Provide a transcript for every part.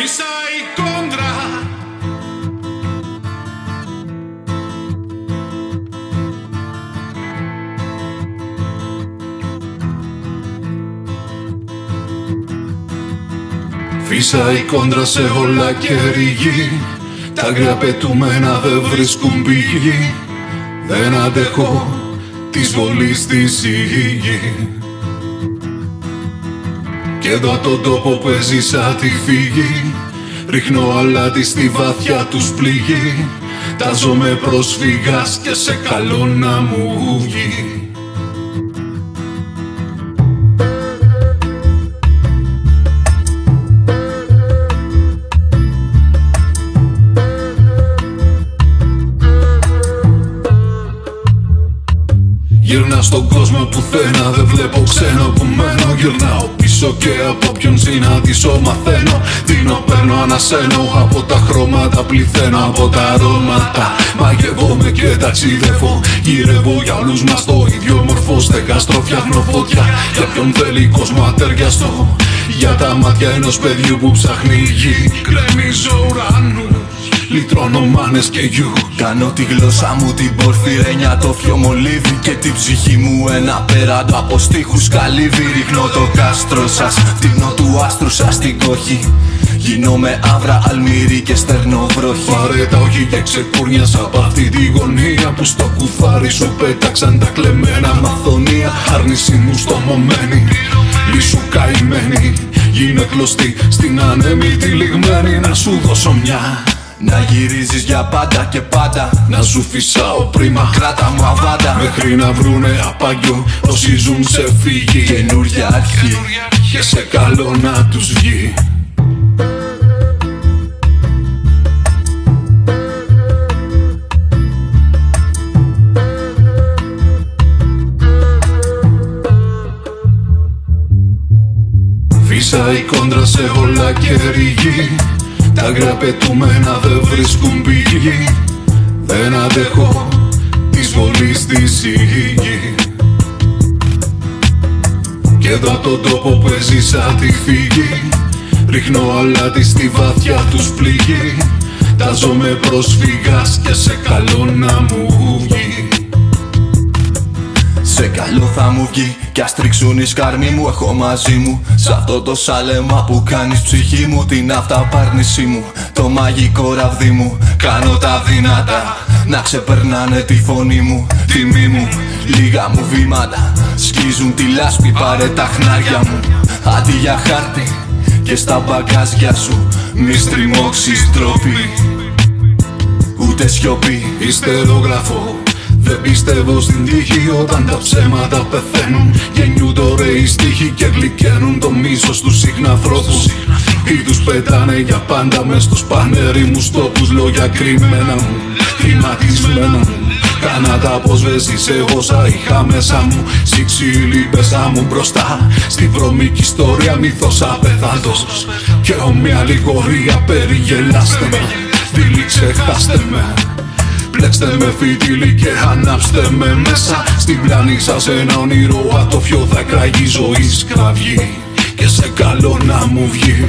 Φυσάει κόντρα. Φύσα η κόντρα σε όλα και ρηγή Τα αγρία πετούμενα δεν βρίσκουν πηγή. Δεν αντέχω της βολής της γη Και εδώ τον τόπο που έζησα τη φύγη Ρίχνω αλάτι στη βαθιά τους πληγή. Τάζομαι πρόσφυγας και σε καλό να μου βγει. Γυρνά στον κόσμο που θένα Δεν βλέπω ξένο που μένω. Γυρνάω πίσω και από ποιον συναντήσω Μαθαίνω, δίνω, παίρνω, ανασένω. Από τα χρώματα πληθαίνω Από τα αρώματα. Μαγεύομαι και ταξιδεύω Γυρεύω για όλους μας το ίδιο μορφό. Στεγαστρο φτιάχνω φωτιά Για ποιον θέλει κόσμο ατεριαστό Για τα μάτια ενός παιδιού που ψάχνει γη. Κρέμιζω ουρανούς Λυτρώνω μάνες και γιου. Κάνω τη γλώσσα μου την πορφυρένια το φιο μολύβι Και την ψυχή μου ένα πέραντο από στίχους καλύβι Ρίχνω το κάστρο σας, τίνω του άστρου σας την κόχη. Γίνομαι άβρα, αλμύρι και στερνό βροχή. Πάρε τα όχι και ξεκούρνιας από αυτή τη γωνία Που στο κουφάρι σου πέταξαν τα κλεμμένα μαθονία. Άρνηση μου στομωμένη, λύσου καημένη. Γίνε κλωστή στην ανέμη τη λιγμένη. Να σου δώσω μια να γυρίζεις για πάντα και πάντα. Να σου φυσάω πρίμα Κράτα μου αβάντα. Μέχρι να βρουνε απάγιο Όσοι ζουν σε φύγη Καινούρια αρχή Και σε καλό να τους βγει. Φύσα η κόντρα σε όλα και ρηγή τα αγρία πετούμενα δεν βρίσκουν πηγή. Δεν αντέχω της βολής της γη Και εδώ τον τόπο που έζησα τη φύγη. Ρίχνω αλάτι στη βαθιά τους πληγή. Τάζομαι πρόσφυγας και σε καλό να μου βγει σε καλό θα μου βγει Κι ας τρίξουν οι σκαρμοί μου Έχω μαζί μου. Σ' αυτό το σάλεμα που κάνεις ψυχή μου Την αυταπάρνησή μου. Το μαγικό ραβδί μου Κάνω τα δυνατά. Να ξεπερνάνε τη φωνή μου Τιμή μου. Λίγα μου βήματα Σκίζουν τη λάσπη Πάρε τα χνάρια μου. Αντί για χάρτη Και στα μπαγκάζια σου Μη στριμώξεις τρόπι Ούτε σιωπή Ιστερόγραφο δεν πιστεύω στην τύχη όταν τα ψέματα πεθαίνουν. Γεννιούν τώρα οι στίχοι και γλυκαίνουν το μίσος τους συχναθρώπους Ή τους πετάνε για πάντα μες στους πανερήμους τόπους Λόγια κρυμμένα μου, χρηματισμένα μου. Κάνα τα αποσβέσεις σε όσα είχα μέσα μου. Σιξίλι πέσα μου μπροστά Στη βρωμική ιστορία μύθος απεθάντος Και ομοία λιγορία περιγελάστε με Δίλη ξεχάστε με Πλέξτε με φιτίλι και ανάψτε με μέσα. Στην πλάνη σας ένα όνειρο ατόφιο θα κραγεί ζωής σκραυγή Και σε καλό να μου βγει.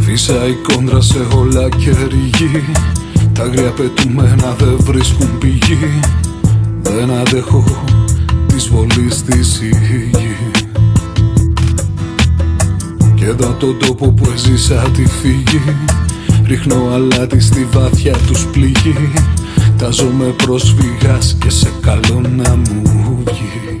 Φύσα η κόντρα σε όλα και ρηγή Τα αγρία πετούμενα δεν βρίσκουν πηγή δεν αντέχω της βολής της γη Και εδώ τον τόπο που έζησα τη φύγη Ρίχνω αλάτι στη βάθια τους πληγή. Τάζομαι πρόσφυγας και σε καλό να μου βγει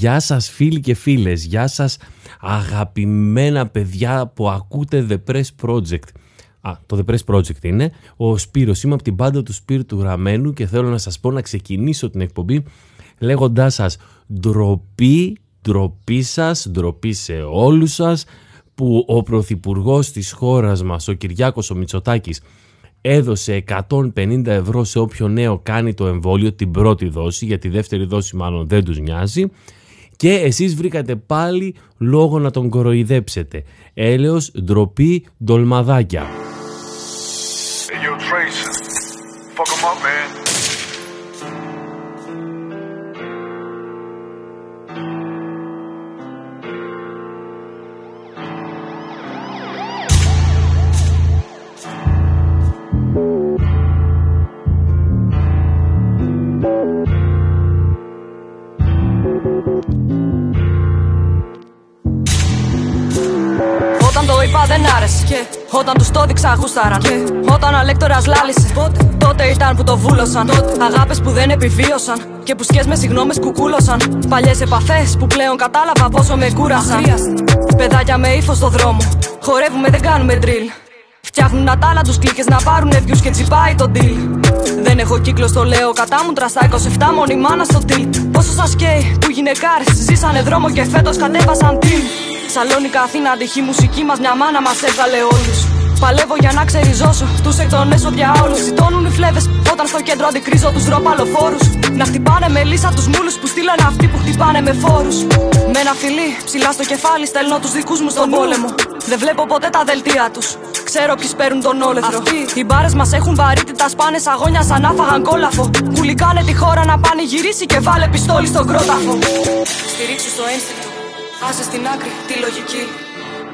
Γεια σας φίλοι και φίλες, γεια σας αγαπημένα παιδιά που ακούτε The Press Project. Α, το The Press Project είναι. Ο Σπύρος, είμαι από την πάντα του Σπύρου του Γραμμένου και θέλω να σας πω να ξεκινήσω την εκπομπή λέγοντάς σας ντροπή, ντροπή σας, ντροπή σε όλους σας που ο Πρωθυπουργός της χώρας μας, ο Κυριάκος ο Μητσοτάκης, έδωσε 150 ευρώ σε όποιο νέο κάνει το εμβόλιο την πρώτη δόση, για τη δεύτερη δόση μάλλον δεν τους νοιάζει, και εσείς βρήκατε πάλι λόγο να τον κοροϊδέψετε. Έλεος, ντροπή, ντολμαδάκια. Όταν του το δείξα, γούσταραν. Όταν ο αλέκτορα λάλησε, τότε ήταν που το βούλωσαν. Αγάπες που δεν επιβίωσαν. Και που σκιέ με συγγνώμε κουκούλωσαν. Παλιές επαφές που πλέον κατάλαβα πόσο με κούρασαν. Παιδάκια με ύφος στο δρόμο. Χορεύουμε, δεν κάνουμε drill. Φτιάχνουν ατάλα τους κλίκες να πάρουν views και τσιπάει το deal. Δεν έχω κύκλο στο λέω, κατά μου τραστά 27 μόνη μάνα στο tilt. Πόσο σας καίει που γυναικάρες ζήσανε δρόμο και φέτος κατέβασαν team. Σαλόνικα Αθήνα, αντυχή μουσική μας μια μάνα μας έβγαλε όλους. Παλεύω για να ξεριζώσω τους εκ των έσω διαόλου. Ζητώνουν οι φλέβες όταν στο κέντρο αντικρίζω τους ροπαλοφόρους. Να χτυπάνε με λύσα τους μούλους που στείλανε αυτοί που χτυπάνε με φόρους. Με ένα φιλί ψηλά στο κεφάλι στέλνω τους δικούς μου στον πόλεμο. Δεν βλέπω ποτέ τα δελτία τους. Ξέρω ποιοι παίρνουν τον όλεθρο. Αυτοί οι μπάρες μας έχουν βαρύτητα, σπάνες αγώνια σαν άφαγαν κόλαφο. Κουλικάνε τη χώρα να πάνε γυρίσει και βάλε πιστόλι στον κρόταφο. Στηρίξου στο ένστικτο. Άσε στην άκρη τη λογική.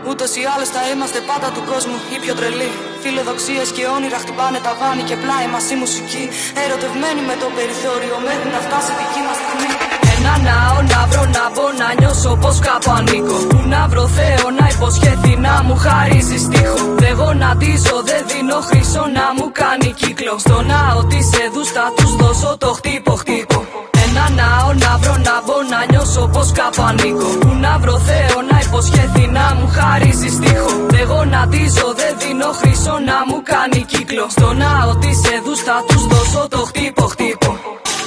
Ούτως ή άλλως θα είμαστε πάντα του κόσμου ή πιο τρελοί. Φιλοδοξίες και όνειρα χτυπάνε τα βάνη και πλάι μας η μουσική. Ερωτευμένοι με το περιθώριο μέχρι να φτάσει δική μας στιγμή. Ένα ναό να βρω να μπω να νιώσω πως κάπου ανήκω. Που να βρω Θεό να υποσχέθει να μου χαρίζει τείχο. Δεν γονατίζω, δεν δίνω χρυσό να μου κάνει κύκλο. Στο ναό της εδούστα τους δώσω το χτύπο χτύπο. Ένα ναό να βρω να μπω να νιώσω πως κάπου ανήκω. Που να βρω Θεό να υποσχέθει να μου χαρίζει τείχο. Δεν γονατίζω, δεν δίνω χρυσό να μου κάνει κύκλο. Στο ναό της εδούστα τους δώσω το χτύπο χτύπο.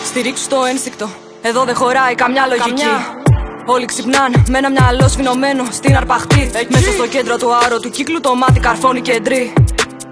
Στηρίξου το ένστικτο. Εδώ δεν χωράει καμιά λογική. Όλοι ξυπνάνε με ένα μυαλό σφινωμένο στην αρπαχτή. Μέσα στο κέντρο του άρο του κύκλου το μάτι καρφώνει κεντρή.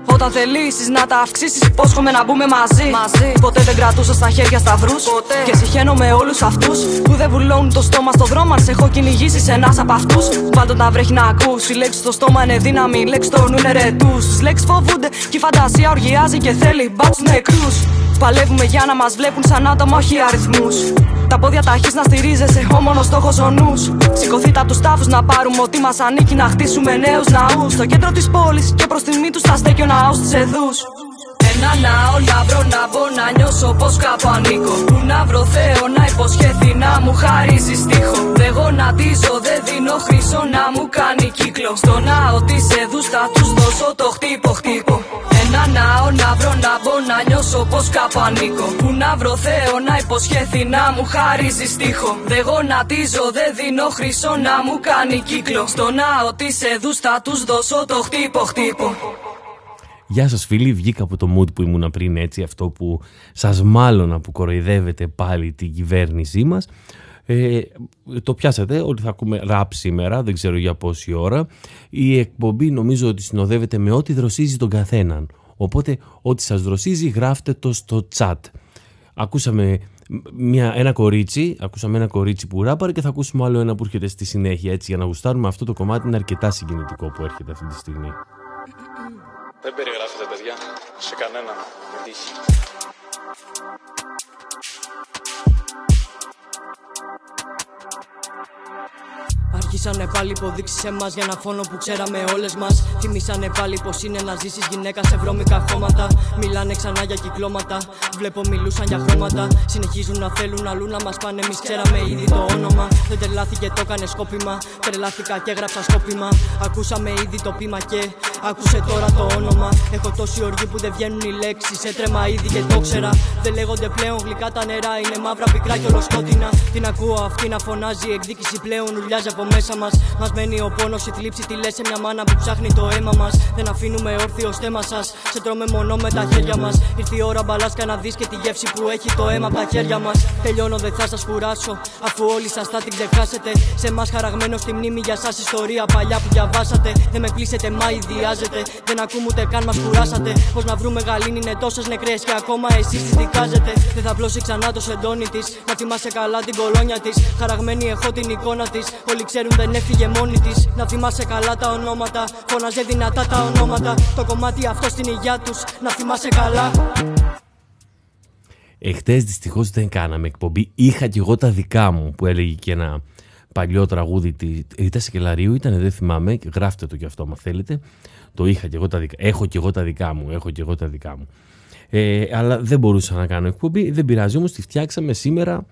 Όταν θελήσεις να τα αυξήσεις, υπόσχομαι να μπούμε μαζί. μαζί. Ποτέ δεν κρατούσα στα χέρια σταυρούς. Και συχαίνω με όλους αυτούς που δεν βουλώνουν το στόμα στο δρόμο. Αν σε έχω κυνηγήσει σε ένας από αυτούς. Πάντο να βρέχει να ακούς. Η λέξη στο στόμα είναι δύναμη, η λέξη στο νου είναι ρετούς. Τις λέξεις φοβούνται και η φαντασία οργιάζει και θέλει μπάτσου νεκρούς. Παλεύουμε για να μας βλέπουν σαν άτομα, όχι αριθμούς. Τα πόδια τα να στηρίζεσαι, ο μόνος στόχος ο νους. Σηκωθείτε από τους τάφους να πάρουμε ό,τι μας ανήκει να χτίσουμε νέους ναούς. Στο κέντρο της πόλης και προς τιμή τους θα στέκει ο ναός της Εδού. Ένα ναό να βρω να μπω να νιώσω πως κάπου ανήκω. Που να βρω Θεό να υποσχέθει να μου χαρίζει τείχο. Δεν γονατίζω, δεν δίνω χρυσό να μου κάνει κύκλο. Στο ναό της Εδού θα τους δώσω το χτύπο χτύπο. Ένα ναό να βρω να μπω να νιώσω πως κάπου ανήκω. Που να βρω Θεό να υποσχέθει να μου χαρίζει τείχο. Δεν γονατίζω, δεν δίνω χρυσό να μου κάνει κύκλο. Στο ναό τη Εδού θα τους δώσω το χτύπο χτύπο. Γεια σας φίλοι, βγήκα από το mood που ήμουν πριν έτσι, αυτό που σας μάλλον που κοροϊδεύετε πάλι την κυβέρνησή μας. Ε, το πιάσατε ότι θα ακούμε ραπ σήμερα, δεν ξέρω για πόση ώρα. Η εκπομπή νομίζω ότι συνοδεύεται με ό,τι δροσίζει τον καθέναν. Οπότε ό,τι σας δροσίζει γράφτε το στο chat. Ακούσαμε μια, ένα κορίτσι, ακούσαμε ένα κορίτσι που ράπαρε και θα ακούσουμε άλλο ένα που έρχεται στη συνέχεια έτσι για να γουστάρουμε αυτό το κομμάτι είναι αρκετά συγκινητικό που έρχεται αυτή τη στιγμή. Δεν περιγράφεται παιδιά σε κανέναν με τύχη. Αρχίσανε πάλι υποδείξεις σε εμάς για ένα φόνο που ξέραμε όλες μας. Θυμήσανε πάλι πως είναι να ζήσεις γυναίκα σε βρώμικα χώματα. Μιλάνε ξανά για κυκλώματα. Βλέπω μιλούσαν για χρώματα. Συνεχίζουν να θέλουν αλλού να μας πάνε. Εμείς ξέραμε ήδη το όνομα. Δεν τρελάθηκε, το έκανε σκόπιμα. Τρελάθηκα και έγραψα σκόπιμα. Ακούσαμε ήδη το πείμα και άκουσε τώρα το όνομα. Έχω τόση οργή που δεν βγαίνουν οι λέξεις. Έτρεμα ήδη και το ξέρα. Δεν λέγονται πλέον γλυκά τα νερά νερά είναι μαύρα, πικρά και ολοσκότεινα. Την ακούω αυτή να φωνάζει, η εκδίκηση πλέον ουλιάζει από μέσα μας. Μας μένει ο πόνος, η θλίψη, τη λες σε μια μάνα που ψάχνει το αίμα μας. Δεν αφήνουμε όρθιο στέμα σας, σε τρώμε μονό με τα χέρια μας. Ήρθε η ώρα μπαλάσκα να δεις και τη γεύση που έχει το αίμα από τα χέρια μας. Τελειώνω, δεν θα σας κουράσω, αφού όλοι σας θα την ξεχάσετε. Σε εμά χαραγμένο στη μνήμη για σας ιστορία παλιά που διαβάσατε. Δεν με κλείσετε, μα ιδιάζετε. Δεν ακούμε ούτε καν μας κουράσατε. Πώς να βρούμε γαλήνη είναι τόσες νεκρές και ακόμα εσείς τις δικάζετε. Δεν θα πλώσει ξανά το σεντόνι της. Να θυμάσαι καλά την κολόνια της. Χαραγμένη έχω την εικόνα της. Όλοι ξέρουν δεν έφυγε μόνη της. Να θυμάσαι καλά τα ονόματα. Φώναζε δυνατά τα ονόματα. Το κομμάτι αυτό στην υγειά τους. Να θυμάσαι καλά. Εχθές δυστυχώς δεν κάναμε εκπομπή. Είχα κι εγώ τα δικά μου που έλεγε και ένα παλιό τραγούδι τη Ρίτα Σεκελαρίου. Ήταν, δεν θυμάμαι, γράφτε το κι αυτό, αν θέλετε. Το είχα κι εγώ τα δικά Έχω κι εγώ τα δικά μου. Έχω κι εγώ τα δικά μου. Ε, αλλά δεν μπορούσα να κάνω εκπομπή. Δεν πειράζει όμως, τη φτιάξαμε σήμερα.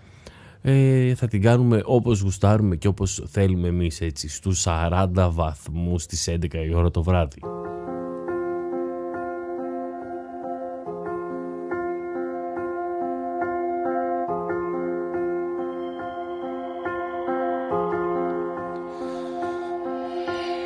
Ε, θα την κάνουμε όπως γουστάρουμε και όπως θέλουμε εμείς έτσι στους 40 βαθμούς στις 11 η ώρα το βράδυ.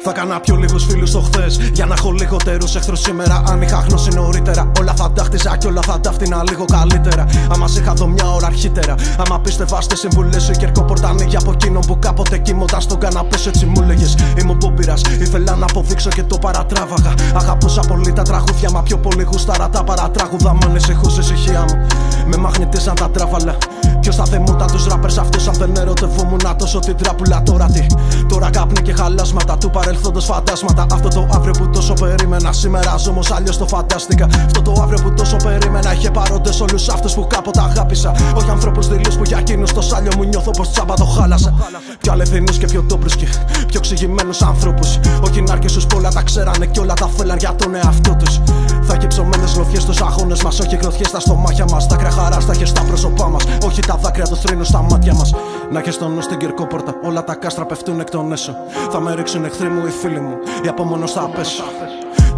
Θα κάνα πιο λίγους φίλους το χθες για να έχω λιγότερους εχθρούς σήμερα. Αν είχα γνώση νωρίτερα, όλα θα τα χτίζα και όλα θα τα φτύνα λίγο καλύτερα. Άμα σε είχα δω μια ώρα αρχίτερα. Άμα πίστευα στις συμβουλές σου, κερκό ανοίγει από εκείνον που κάποτε κοιμόταν στον καναπέ σου έτσι μου λέγες. Είμαι ποπήρα, ήθελα να αποδείξω και το παρατράβαγα. Αγαπούσα πολύ τα τραγούδια, μα πιο πολύ γουστάρα τα παρατράγουδα. Μ' ανησυχούσε ησυχία μου. Με μαγνητίζαν τα τράβαλα. Ποιος θα θεμούταν τους ράπερς αυτούς αν δεν ερωτευόμουν τόσο την τράπουλα τώρα τι. Τώρα κάπνε και χαλάσματα του παρελθόντος φαντάσματα. Αυτό το αύριο που τόσο περίμενα. Σήμερα ζω όμως αλλιώς το φαντάστηκα. Αυτό το αύριο που τόσο περίμενα. Είχε παρόντες όλους αυτούς που κάποτε αγάπησα. Όχι ανθρώπους δειλού που για εκείνους το σάλιο μου νιώθω πως τσάμπα το χάλασα. Πιο αληθινούς και πιο ντόπρου πιο εξηγημένους ανθρώπου. Όχι νάρκε σου πολλά τα ξέρανε και όλα τα θέλαν για τον εαυτό τους. Θα έχει ψωμένες γλωφιέ στους αγώνες μας. Όχι γροθιές στα στομάχια μας. Τα κραχαρά στα στα πρόσωπά μας. Όχι τα δάκρυα του θρύνου στα μάτια μας. Να έχεις τον νους στην κυρκόπορτα. Όλα τα κάστρα πεφτούν εκ των έσω. Θα με ρίξουν εχθροί μου οι φίλοι μου. Η απομονώ θα πέσω.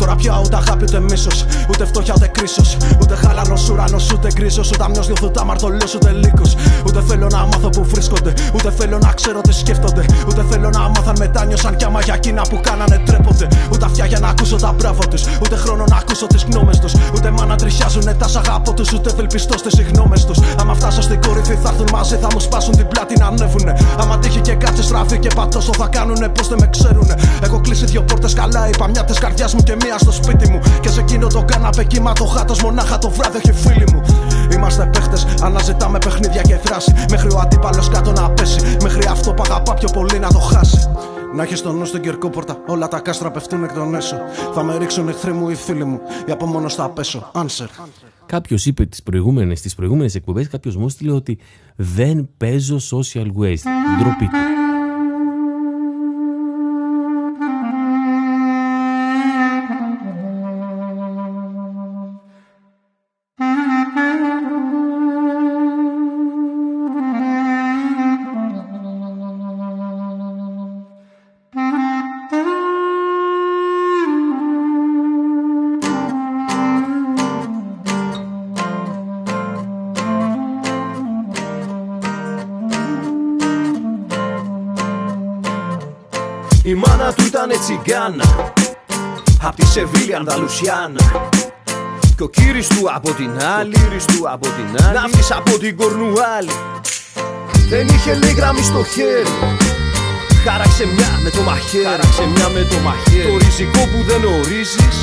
Τώρα πια ούτε αγάπη ούτε μίσος, ούτε φτώχεια ούτε κρίσος. Ούτε χάλανο ουρανός ούτε γκρίζος. Ούτε αμνιό τα μαρτωλό ούτε λύκος. Ούτε θέλω να μάθω που βρίσκονται. Ούτε θέλω να ξέρω τι σκέφτονται. Ούτε θέλω να μάθαν μετάνιωσαν κι άμα για εκείνα που κάνανε τρέπονται. Ούτε αυτιά για να ακούσω τα μπράβο τους. Ούτε χρόνο να ακούσω τις γνώμες τους. Ούτε μα να τριχιάζουν τα αγαπώ τους. Ούτε θελπιστώ στις συγγνώμε τους. Άμα φτάσω στην κορυφή θα έρθουν μαζί, θα μου σπάσουν την πλάτη να ανέβουνε. Άμα τύχει και κάτσε στραφή και πατώσω θα κάνουνε πώς δεν με ξέρουνε. Έχω κλείσει δύο πόρτες καλά, είπα μια τη καρδιά μου και μία στο σπίτι μου. Και σε εκείνο το κάναπε κύμα το χάτος μονάχα το βράδυ, όχι φίλοι μου. Είμαστε παίχτες, αναζητάμε παιχνίδια και δράση. Μέχρι ο αντίπαλος κάτω να πέσει. Μέχρι αυτό που αγαπά πιο πολύ να το χάσει. Να έχεις τον νου στην κερκόπορτα, όλα τα κάστρα πεφτούν εκ των έσω. Θα με ρίξουν εχθροί μου ή φίλοι μου, ή από μόνος θα πέσω. Answer. Κάποιος είπε τις προηγούμενες τις προηγούμενες εκπομπές, κάποιος μου έστειλε ότι δεν παίζω social waste. Ντροπή του. Τσιγκάνα Απ' τη Σεβίλη Ανταλουσιάνα Και ο κύρις του από την άλλη του από την άλλη Ναύτης από την Κορνουάλη. Δεν είχε λέει γραμμή στο χέρι. Χάραξε μια με το μαχαίρι. Χάραξε μια με το μαχαίρι. Το ριζικό που δεν ορίζεις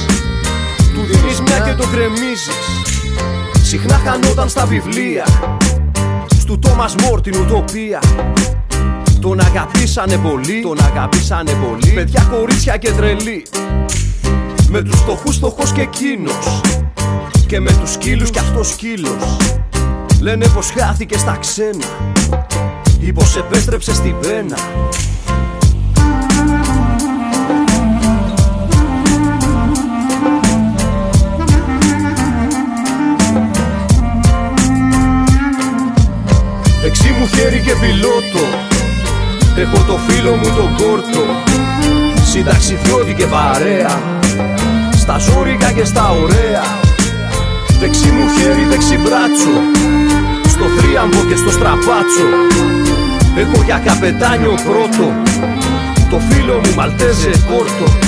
Του δίνεις μια και το κρεμίζεις Συχνά χανόταν στα βιβλία Στου Τόμας Μόρ την ουτοπία τον αγαπήσανε πολύ, τον αγαπήσανε πολύ. Παιδιά κορίτσια και τρελή. Με τους φτωχούς φτωχός και εκείνος. Και με τους σκύλους κι αυτός σκύλος. Λένε πως χάθηκε στα ξένα Ή πως επέστρεψε στη βένα. Δεξί μου χέρι και πιλότο Έχω το φίλο μου τον κόρτο. Συνταξιδιώτη και παρέα. Στα ζώρικα και στα ωραία. Δεξί μου χέρι, δεξί μπράτσο. Στο θρίαμβο και στο στραπάτσο. Έχω για καπετάνιο πρώτο. Το φίλο μου Μαλτέζε κόρτο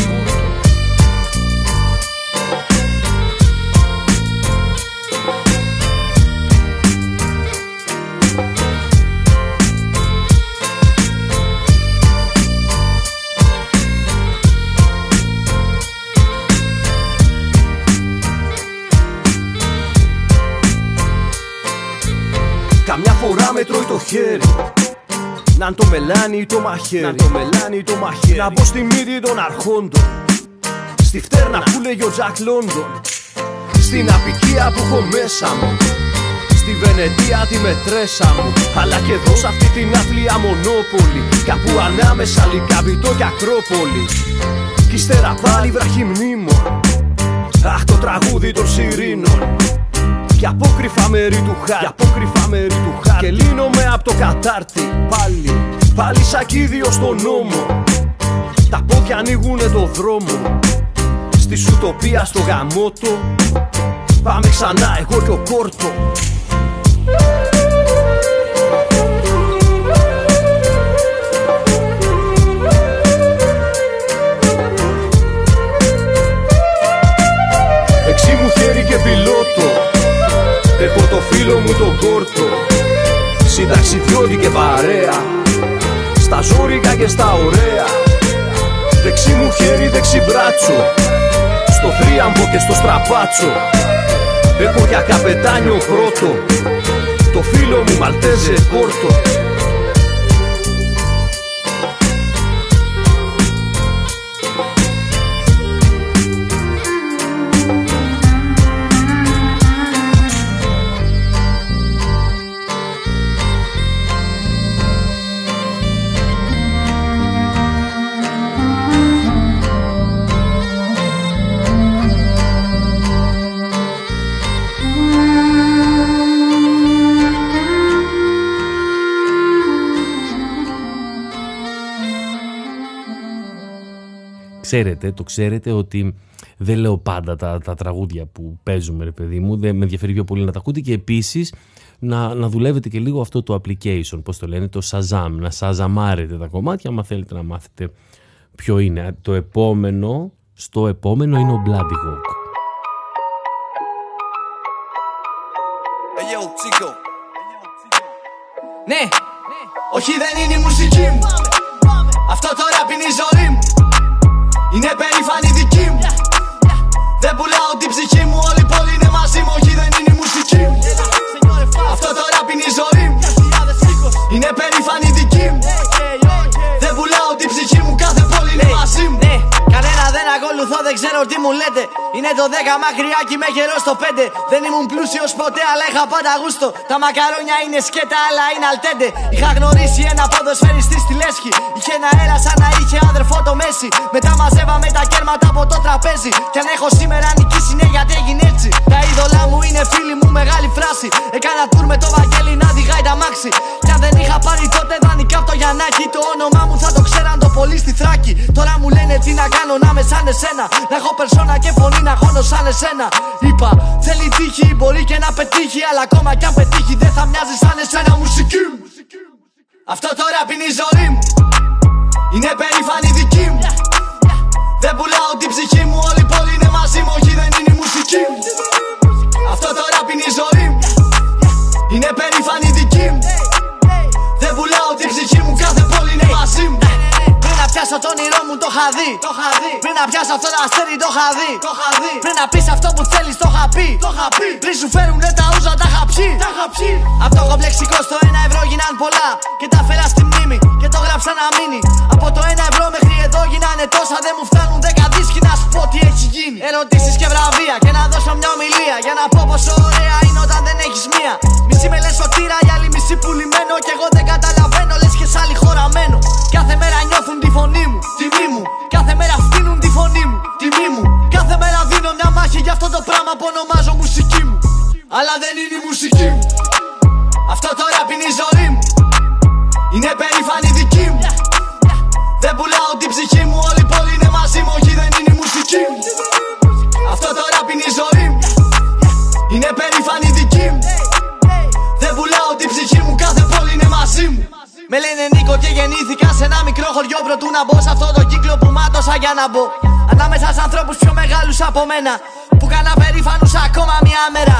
με τρώει το χέρι Να το μελάνι ή το μαχαίρι. Να το μελάνι ή το μαχαίρι. Να μπω στη μύτη των αρχόντων. Στη φτέρνα που λέγει ο Τζακ Λόντον. Στην απικία που έχω μέσα μου. Στη Βενετία τη μετρέσα μου. Αλλά και εδώ σε αυτή την άθλια μονόπολη. Κάπου ανάμεσα Λικαβιτό και Ακρόπολη. Κι ύστερα πάλι βραχυμνήμων Αχ το τραγούδι των σιρήνων και απόκρυφα μέρη του χάρτη. Και απόκρυφα μέρη του χάρτη. Και λύνομαι από το κατάρτι. Πάλι, πάλι σακίδιο στον νόμο. Τα πόδια ανοίγουνε το δρόμο. Στη σουτοπία στο γαμότο. Πάμε ξανά εγώ και ο κόρτο. Έχω το φίλο μου τον κόρτο. Συνταξιδιώτη και παρέα. Στα ζόρικα και στα ωραία. Δεξί μου χέρι δεξί μπράτσο. Στο θρίαμβο και στο στραπάτσο. Έχω για καπετάνιο πρώτο. Το φίλο μου Μαλτέζε κόρτο Ξέρετε, το ξέρετε ότι δεν λέω πάντα τα, τα τραγούδια που παίζουμε, ρε παιδί μου. Δεν με ενδιαφέρει πιο πολύ να τα ακούτε και επίσης να, να δουλεύετε και λίγο αυτό το application, πώς το λένε, το Shazam, να σαζαμάρετε τα κομμάτια, άμα θέλετε να μάθετε ποιο είναι. Το επόμενο, στο επόμενο είναι ο Bloody Hawk. Hey, yo, Chico. Ναι, όχι δεν είναι η μουσική μου Είναι το 10 μακριά και είμαι καιρό στο 5. Δεν ήμουν πλούσιος ποτέ, αλλά είχα πάντα γούστο. Τα μακαρόνια είναι σκέτα, αλλά είναι αλτέντε. Είχα γνωρίσει ένα ποδοσφαιριστή στη λέσχη. Είχε ένα αέρα σαν να είχε αδερφό το Μέση. Μετά μαζεύαμε τα κέρματα από το τραπέζι. Κι αν έχω σήμερα νικήσει, ναι, γιατί έγινε έτσι. Τα είδωλά μου είναι φίλοι μου, μεγάλη φράση. Έκανα τουρ με το Βαγγέλη να διγάει τα μάξι. Κι αν δεν είχα πάρει τότε δανεικά από το Γιαννάκι, το όνομά μου θα το ξέραν το πολύ στη Θράκη. Τώρα μου λένε τι να κάνω να με σαν εσένα. Να έχω περσόνα και φωνή να χώνω σαν εσένα. Είπα θέλει τύχη, μπορεί και να πετύχει. Αλλά ακόμα κι αν πετύχει δεν θα μοιάζει σαν εσένα μουσική μου. Αυτό τώρα είναι η ζωή μου Είναι περήφανη δική μου Δεν πουλάω την ψυχή μου Όλη η πόλη είναι μαζί μου Όχι δεν είναι η μουσική μου Αυτό τώρα είναι η ζωή μου. Είναι περήφανη δική μου. Δεν πουλάω την ψυχή μου Κάθε πόλη είναι μαζί μου. Πριν να πιάσω το όνειρό μου το είχα δει. Το είχα δει Πριν να πιάσω αυτό το αστέρι το είχα δει. Το είχα δει Πριν να πεις αυτό που θέλεις το είχα πει. Το είχα πει Πριν σου φέρουνε τα ούζα τα είχα πιει. Τα είχα πιει Από το κομπλεξικό στο ένα ευρώ γίναν πολλά. Και τα φέρα στη μνήμη και το γράψα να μείνει. Από το ένα ευρώ μέχρι εδώ γίνανε τόσα. Δεν μου φτάνουν δέκα δίσκοι να σου πω τι έχει γίνει. Ερωτήσεις και βραβεία και να δώσω μια ομιλία. Για να πω πόσο ωραία είναι όταν δεν έχεις μία. Μισή με λες σωτήρα, η άλλη μισή πουλημένο. Και εγώ δεν καταλαβαίνω, λες και σ' άλλη χώρα μένω. Κάθε μέρα νιώθουν τη φωνή μου, τιμή μου. Κάθε μέρα φτύνουν τη φωνή μου, τιμή μου. Κάθε μέρα δίνω μια μάχη για αυτό το πράγμα που ονομάζω μουσική μου. Αλλά δεν είναι η μουσική μου Αυτό τώρα είναι η ζωή μου Είναι περήφανη δική μου να μπω σε αυτό το κύκλο που μάτωσα για να μπω. Ανάμεσα σε ανθρώπους πιο μεγάλους από μένα. Που κάνα περήφανους ακόμα μια μέρα.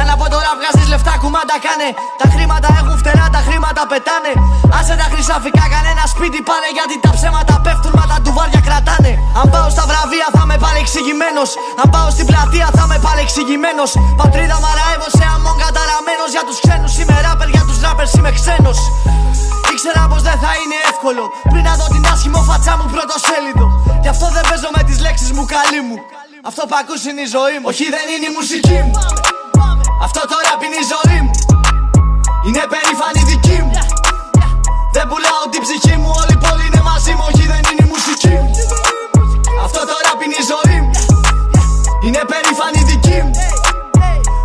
Αν από τώρα βγάζεις λεφτά κουμάντα κάνε. Τα χρήματα έχουν φτερά, τα χρήματα πετάνε. Άσε τα χρυσαφικά, κανένα σπίτι πάνε. Γιατί τα ψέματα πέφτουν, μα τα τουβάρια κρατάνε. Αν πάω στα βραβεία θα είμαι πάλι εξηγημένος. Αν πάω στην πλατεία θα είμαι πάλι εξηγημένος. Πατρίδα μαραεύω σε αμόν καταραμένο. Για τους ξένους είμαι ράπερ, για τους ράπερς είμαι ξένος. Ήξερα πως δεν θα είναι εύκολο. Πριν να δω την άσχημο φατσά μου πρώτο σέλιδο. Γι' αυτό δεν παίζω με τις λέξεις μου, καλή μου. Αυτό που ακούς είναι η ζωή μου. Όχι, δεν είναι η μουσική μου. Αυτό τώρα είναι η ζωή μου. Είναι περήφανη δική μου. Δεν πουλάω την ψυχή μου. Όλη η πόλη είναι μαζί μου. Όχι, δεν είναι η μουσική μου. Αυτό τώρα είναι η ζωή μου. Είναι περήφανη δική μου.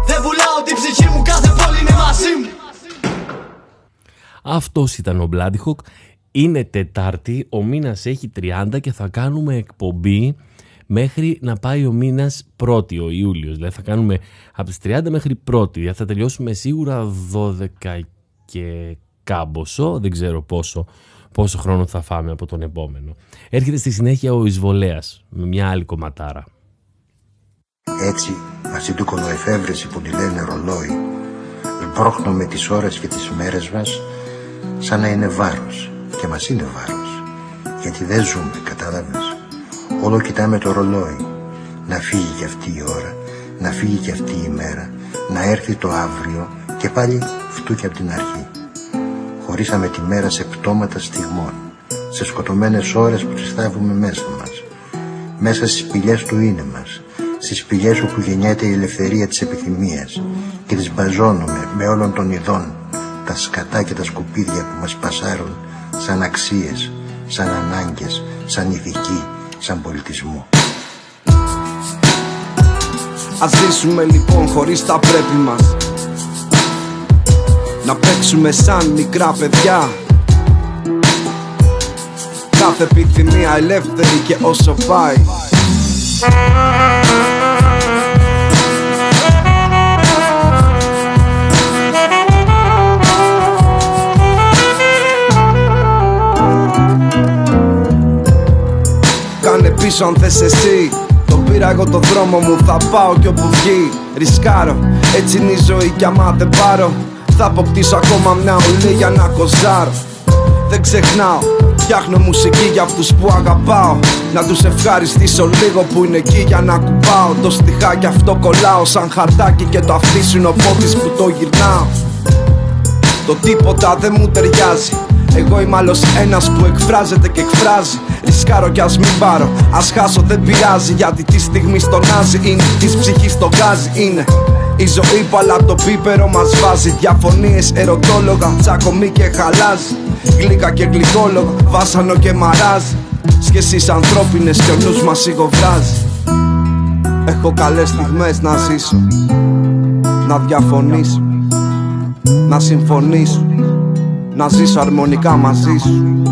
Δεν πουλάω την ψυχή μου. Κάθε πόλη είναι μαζί μου. Αυτός ήταν ο Bloody Είναι Τετάρτη, ο μήνας έχει 30 και θα κάνουμε εκπομπή μέχρι να πάει ο μήνας πρώτη, ο Ιούλιος. Δηλαδή θα κάνουμε από τις 30 μέχρι πρώτη. Θα τελειώσουμε σίγουρα 12 και κάμποσο, δεν ξέρω πόσο, πόσο χρόνο θα φάμε από τον επόμενο. Έρχεται στη συνέχεια ο Εισβολέας με μια άλλη κομματάρα. Έτσι, μαζί του κολοεφεύρεση που τη λένε ρολόι, με τις ώρες και τις μέρες μας σαν να είναι βάρος. Και μας είναι βάρος. Γιατί δεν ζούμε, κατάλαβες. Όλο κοιτάμε το ρολόι. Να φύγει κι αυτή η ώρα να φύγει κι αυτή η μέρα να έρθει το αύριο και πάλι φτού και από την αρχή. Χωρίσαμε τη μέρα σε πτώματα στιγμών σε σκοτωμένες ώρες που τις θάβουμε μέσα μας. Μέσα στις πηγές του είναι μας στις πηγές όπου γεννιέται η ελευθερία της επιθυμίας και τις μπαζώνουμε με όλων των ειδών τα σκατά και τα σκουπίδια που μας πασάρουν σαν αξίες, σαν ανάγκες, σαν ηθική, σαν πολιτισμό. Ας ζήσουμε λοιπόν χωρίς τα πρέπει μας. Να παίξουμε σαν μικρά παιδιά. Κάθε επιθυμία ελεύθερη και όσο πάει πίσω αν θες εσύ. Το πήρα εγώ το δρόμο μου θα πάω κι όπου βγει. Ρισκάρω έτσι είναι η ζωή κι άμα δεν πάρω. Θα αποκτήσω ακόμα μια ουλή για να κοζάρω. Δεν ξεχνάω Φτιάχνω μουσική για αυτούς που αγαπάω. Να τους ευχαριστήσω λίγο που είναι εκεί για να κουπάω. Το στιχάκι αυτό κολλάω σαν χαρτάκι Και το αφήσουν ο πόδις που το γυρνάω. Το τίποτα δεν μου ταιριάζει. Εγώ είμαι άλλος ένας που εκφράζεται και εκφράζει Ρισκάρω κι ας μην πάρω, ας χάσω δεν πειράζει Γιατί τη στιγμή στονάζει είναι, της ψυχής το γκάζι είναι. Η ζωή παλά το πίπερο μας βάζει. Διαφωνίες, ερωτόλογα, τσακωμή και χαλάζει Γλύκα και γλυκόλογα, βάσανο και μαράζει Σχέσεις ανθρώπινες και ο νους μας σιγοβράζει Έχω καλές στιγμές να ζήσω. Να διαφωνήσω. Να συμφωνήσω. Να ζήσω αρμονικά μαζί σου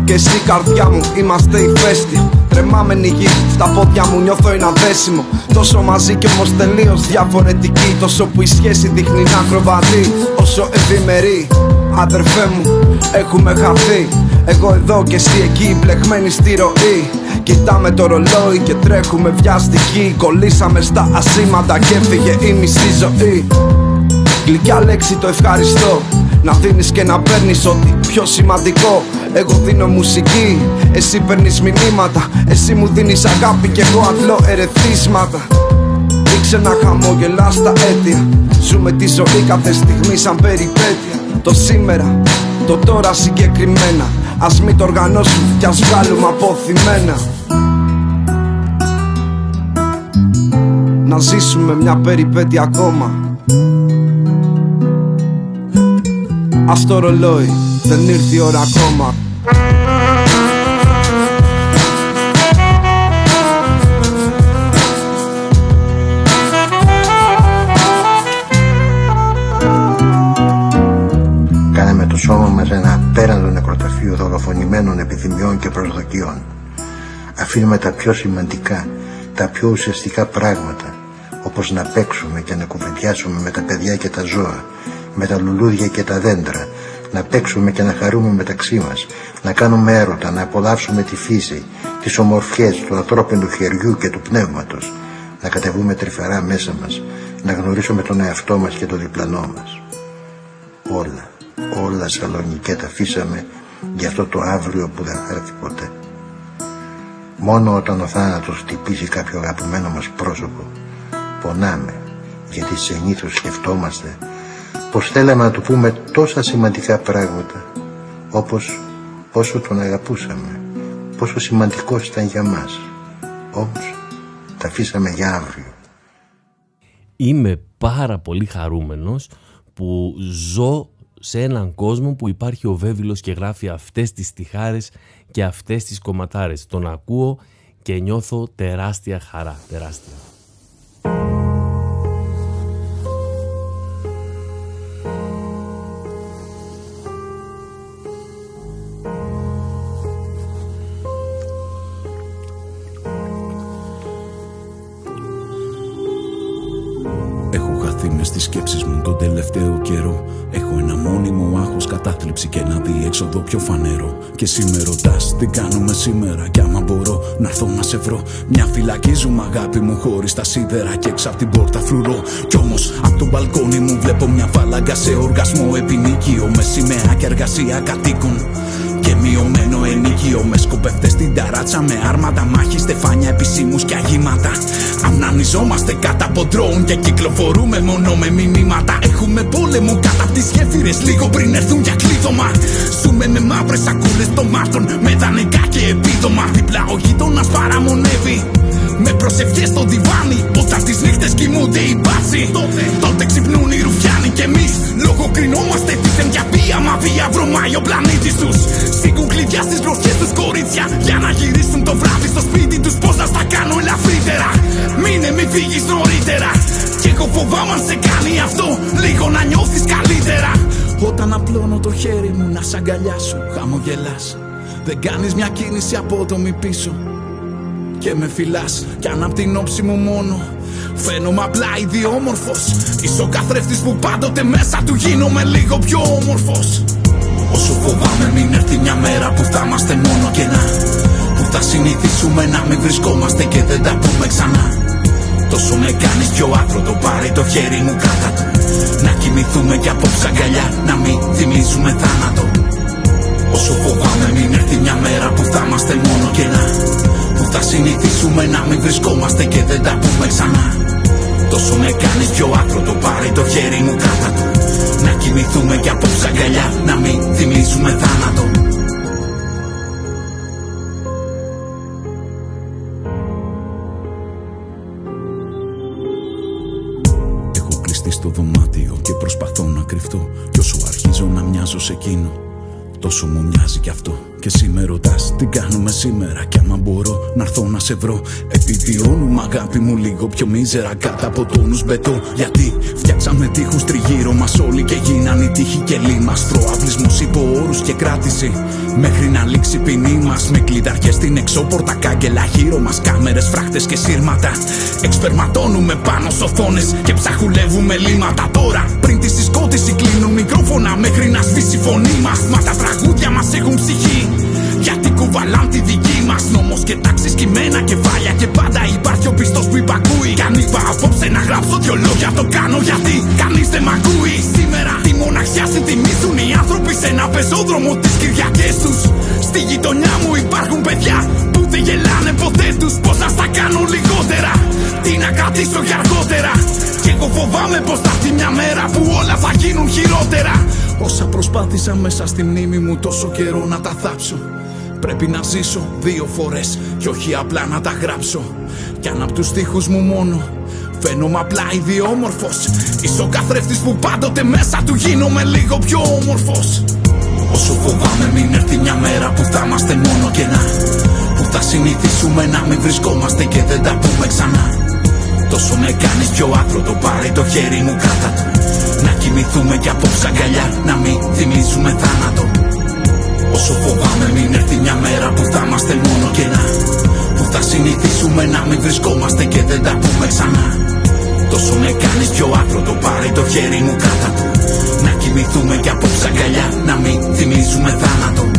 Εγώ και εσύ καρδιά μου είμαστε ηφαίστειο Τρεμάμενη γη, στα πόδια μου νιώθω ένα δέσιμο. Τόσο μαζί και όμως τελείως διαφορετική Τόσο που η σχέση δείχνει να κροβατεί Όσο ευημερή Αδερφέ μου, έχουμε χαθεί. Εγώ εδώ και εσύ εκεί, μπλεγμένοι στη ροή. Κοιτάμε το ρολόι και τρέχουμε βιαστικοί. Κολλήσαμε στα ασήματα και έφυγε η μισή ζωή. Γλυκιά λέξη το ευχαριστώ Να δίνεις και να παίρνεις ό,τι πιο σημαντικό. Εγώ δίνω μουσική, εσύ παίρνεις μηνύματα. Εσύ μου δίνεις αγάπη και εγώ αντλώ ερεθίσματα. Ρίξε να χαμόγελα στα αίτια. Ζούμε τη ζωή κάθε στιγμή σαν περιπέτεια. Το σήμερα, το τώρα συγκεκριμένα. Ας μην το οργανώσουμε κι ας βγάλουμε αποθυμένα Να ζήσουμε μια περιπέτεια ακόμα Αυτό ρολόι δεν ήρθε η ώρα ακόμα σώμα μας ένα απέραντο νεκροταφείο δολοφονημένων επιθυμιών και προσδοκιών. αφήνουμε τα πιο σημαντικά, τα πιο ουσιαστικά πράγματα, όπως να παίξουμε και να κουβεντιάσουμε με τα παιδιά και τα ζώα, με τα λουλούδια και τα δέντρα, να παίξουμε και να χαρούμε μεταξύ μας, να κάνουμε έρωτα, να απολαύσουμε τη φύση, τις ομορφιές του ανθρώπινου χεριού και του πνεύματος, να κατεβούμε τρυφερά μέσα μας, να γνωρίσουμε τον εαυτό μας και τον διπλανό μας. Όλα, όλα σαλονικέ τα αφήσαμε για αυτό το αύριο που δεν θα έρθει ποτέ. Μόνο όταν ο θάνατος χτυπήσει κάποιο αγαπημένο μας πρόσωπο, πονάμε, γιατί συνήθως σκεφτόμαστε πως θέλαμε να του πούμε τόσα σημαντικά πράγματα, όπως πόσο τον αγαπούσαμε, πόσο σημαντικός ήταν για μας. Όμως, τα αφήσαμε για αύριο. Είμαι πάρα πολύ χαρούμενος που ζω σε έναν κόσμο που υπάρχει ο Βέβυλος και γράφει αυτές τις τυχάρες και αυτές τις κομματάρες. Τον ακούω και νιώθω τεράστια χαρά, τεράστια. Ένα διέξοδο πιο φανερό Και σήμερα ρωτάς τι κάνουμε σήμερα; Κι άμα μπορώ να έρθω να σε βρω. Μια φυλακή ζούμε αγάπη μου χωρίς τα σίδερα και έξω από την πόρτα φρουρώ. Κι όμως από το μπαλκόνι μου βλέπω μια φάλαγγα σε οργασμό. Επινίκιο Με σημαία και εργασία κατοίκων. και μειωμένο ενίκιο με σκοπευτές στην ταράτσα Με άρματα μάχη, στεφάνια, επισήμους και αγήματα. Αμνανιζόμαστε κάτω από ντρόουν και κυκλοφορούμε μόνο με μηνύματα. Έχουμε πόλεμο κάτω από τις γέφυρες λίγο πριν έρθουν για κλείδωμα. Ζούμε με μαύρες σακούλες τομάτων με δανεικά και επίδομα. Διπλά ο γείτονας παραμονεύει με προσευχές στο διβάνι Όταν τις νύχτες κοιμούνται οι μπάτσοι. Τότε, τότε ξυπνούν οι ρουφιάνοι και εμείς. Λογοκρινόμαστε τι για βία Μα βία βρωμάει ο πλανήτης τους. Σήκουν κλειδιά στις βροχές τους κορίτσια Για να γυρίσουν το βράδυ στο σπίτι τους. Πώς να στα κάνω ελαφρύτερα; Μείνε μη φύγεις νωρίτερα. Κι εγώ φοβάμαι αν σε κάνει αυτό Λίγο να νιώθεις καλύτερα. Όταν απλώνω το χέρι μου να σ' αγκαλιάσω Χαμογελάς. Δεν κάνεις μια κίνηση απότομη πίσω και με φυλάς κι αν απ' την όψη μου μόνο. Φαίνομαι απλά ιδιόμορφος. Είσαι ο καθρέφτης που πάντοτε μέσα του γίνομαι λίγο πιο όμορφος. Όσο φοβάμαι μην έρθει μια μέρα που θα είμαστε μόνο κενά Που θα συνηθίσουμε να μην βρισκόμαστε και δεν τα πούμε ξανά. Τόσο με κάνεις πιο άκρο πάρει το χέρι μου κάτω. Του Να κοιμηθούμε κι απόψε αγκαλιά να μην θυμίζουμε θάνατο Όσο φοβάμαι μην έρθει μια μέρα που θα είμαστε μόνο κενά που θα συνηθίσουμε να μην βρισκόμαστε και δεν τα πούμε ξανά. Τόσο με κάνεις πιο άκρο το πάρει το χέρι μου κάτω. Του Να κοιμηθούμε κι απόψε αγκαλιά να μην θυμίσουμε θάνατο Τόσο μου μοιάζει κι αυτό και σήμερα ρωτάς τι κάνουμε σήμερα; Κι άμα μπορώ να έρθω να σε βρω. Επιβιώνουμε αγάπη μου λίγο πιο μίζερα κάτω από τόνους μπετό. Γιατί φτιάξαμε τείχους τριγύρω μας όλοι και γίνανε οι τείχοι και λίμα. Προαυλισμού υπό όρους και κράτηση. Μέχρι να λήξει η ποινή μας. Με κλειδαρχέ στην εξώπορτα κάγκελα γύρω μας. Κάμερες, φράχτες και σύρματα. Εξπερματώνουμε πάνω σ' οθόνε και ψαχουλεύουμε λίματα. Τώρα πριν τη συσκότηση κλείνουν μικρόφωνα μέχρι να σβήσει η φωνή μας. Μα τα τραγούδια μας έχουν ψυχή. Γιατί κουβαλάν τη δική μας νόμος και τάξει κειμένα κεφάλια. Και πάντα υπάρχει ο πιστός που υπακούει. Κι αν είπα απόψε να γράψω δυο λόγια, το κάνω γιατί κανείς δεν μ' ακούει. Σήμερα τη μοναξιά συντιμήσουν οι άνθρωποι σε ένα πεζόδρομο τις Κυριακές τους. Στη γειτονιά μου υπάρχουν παιδιά που δεν γελάνε ποτέ τους. Πώς να στα κάνω λιγότερα, τι να κρατήσω για αργότερα. Κι εγώ φοβάμαι πως θα έρθει μια μέρα που όλα θα γίνουν χειρότερα. Όσα προσπάθησα μέσα στη μνήμη μου τόσο καιρό να τα θάψω Πρέπει να ζήσω δύο φορές και όχι απλά να τα γράψω. Κι αν απ' τους στίχους μου μόνο Φαίνομαι απλά ιδιόμορφος. Είσαι ο καθρέφτης που πάντοτε μέσα του γίνομαι λίγο πιο όμορφος. Όσο φοβάμαι μην έρθει μια μέρα που θα είμαστε μόνο κενά Που θα συνηθίσουμε να μην βρισκόμαστε και δεν τα πούμε ξανά. Τόσο με κάνεις πιο άκρο το πάρει το χέρι μου κάτω. Του Να κοιμηθούμε κι απόψε αγκαλιά να μην θυμίζουμε θάνατο Όσο φοβάμαι μην έρθει μια μέρα που θα είμαστε μόνο κενά. Θα συνηθίσουμε να μην βρισκόμαστε και δεν τα πούμε ξανά. Τόσο με κάνεις πιο άκρο πάρει το χέρι μου κάτω. Του Να κοιμηθούμε κι απόψε αγκαλιά να μην θυμίζουμε θάνατο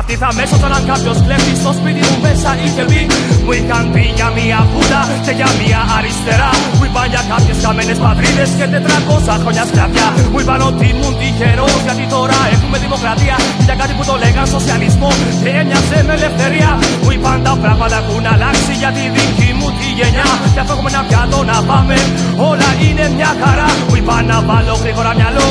Αυτή θα μέσω όταν κάποιος κλέβει στο σπίτι μου μέσα είχε μπει. Μου είχαν πει για μία βούλα και για μία αριστερά. Μου είπαν για κάποιες χαμένες πατρίδες και τετρακόσα χρόνια σκλαβιά. Μου είπαν ότι ήμουν τυχερός γιατί τώρα έχουμε δημοκρατία. Για κάτι που το λέγαν σοσιαλισμό και έμοιαζε με ελευθερία. Μου είπαν τα πράγματα έχουν αλλάξει για τη δική μου τη γενιά. Και αυτό έχουμε ένα πιάτο να πάμε όλα είναι μια χαρά. Μου είπαν να βάλω γρήγορα μυαλό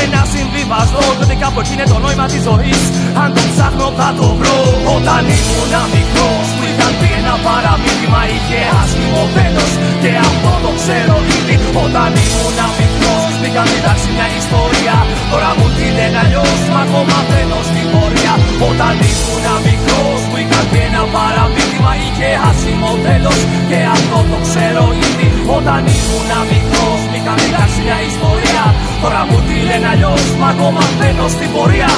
και να συμβιβαστώ Τότε κάπου εκεί είναι το νόημα της ζωής. Αν το ψάχνω θα το βρω. Όταν ήμουν μικρός μου είχαν πει ένα παραμύθι Μα είχε άσχημο τέλος και αυτό το ξέρω ήδη. Όταν ήμουν μικρός είχαν διδάξει μια ιστορία. Τώρα μου τη λένε αλλιώς μα ακόμα μαθαίνω στην πορεία. Όταν ήμουν μικρός μου είχαν πει ένα παραμύθι Μα είχε άσχημο τέλος και αυτό το ξέρω ήδη. Όταν ήμουν μικρός είχαν διδάξει μια ιστορία. Τώρα μου τη λένε αλλιώς Μα ακόμα μαθαίνω στην πορεία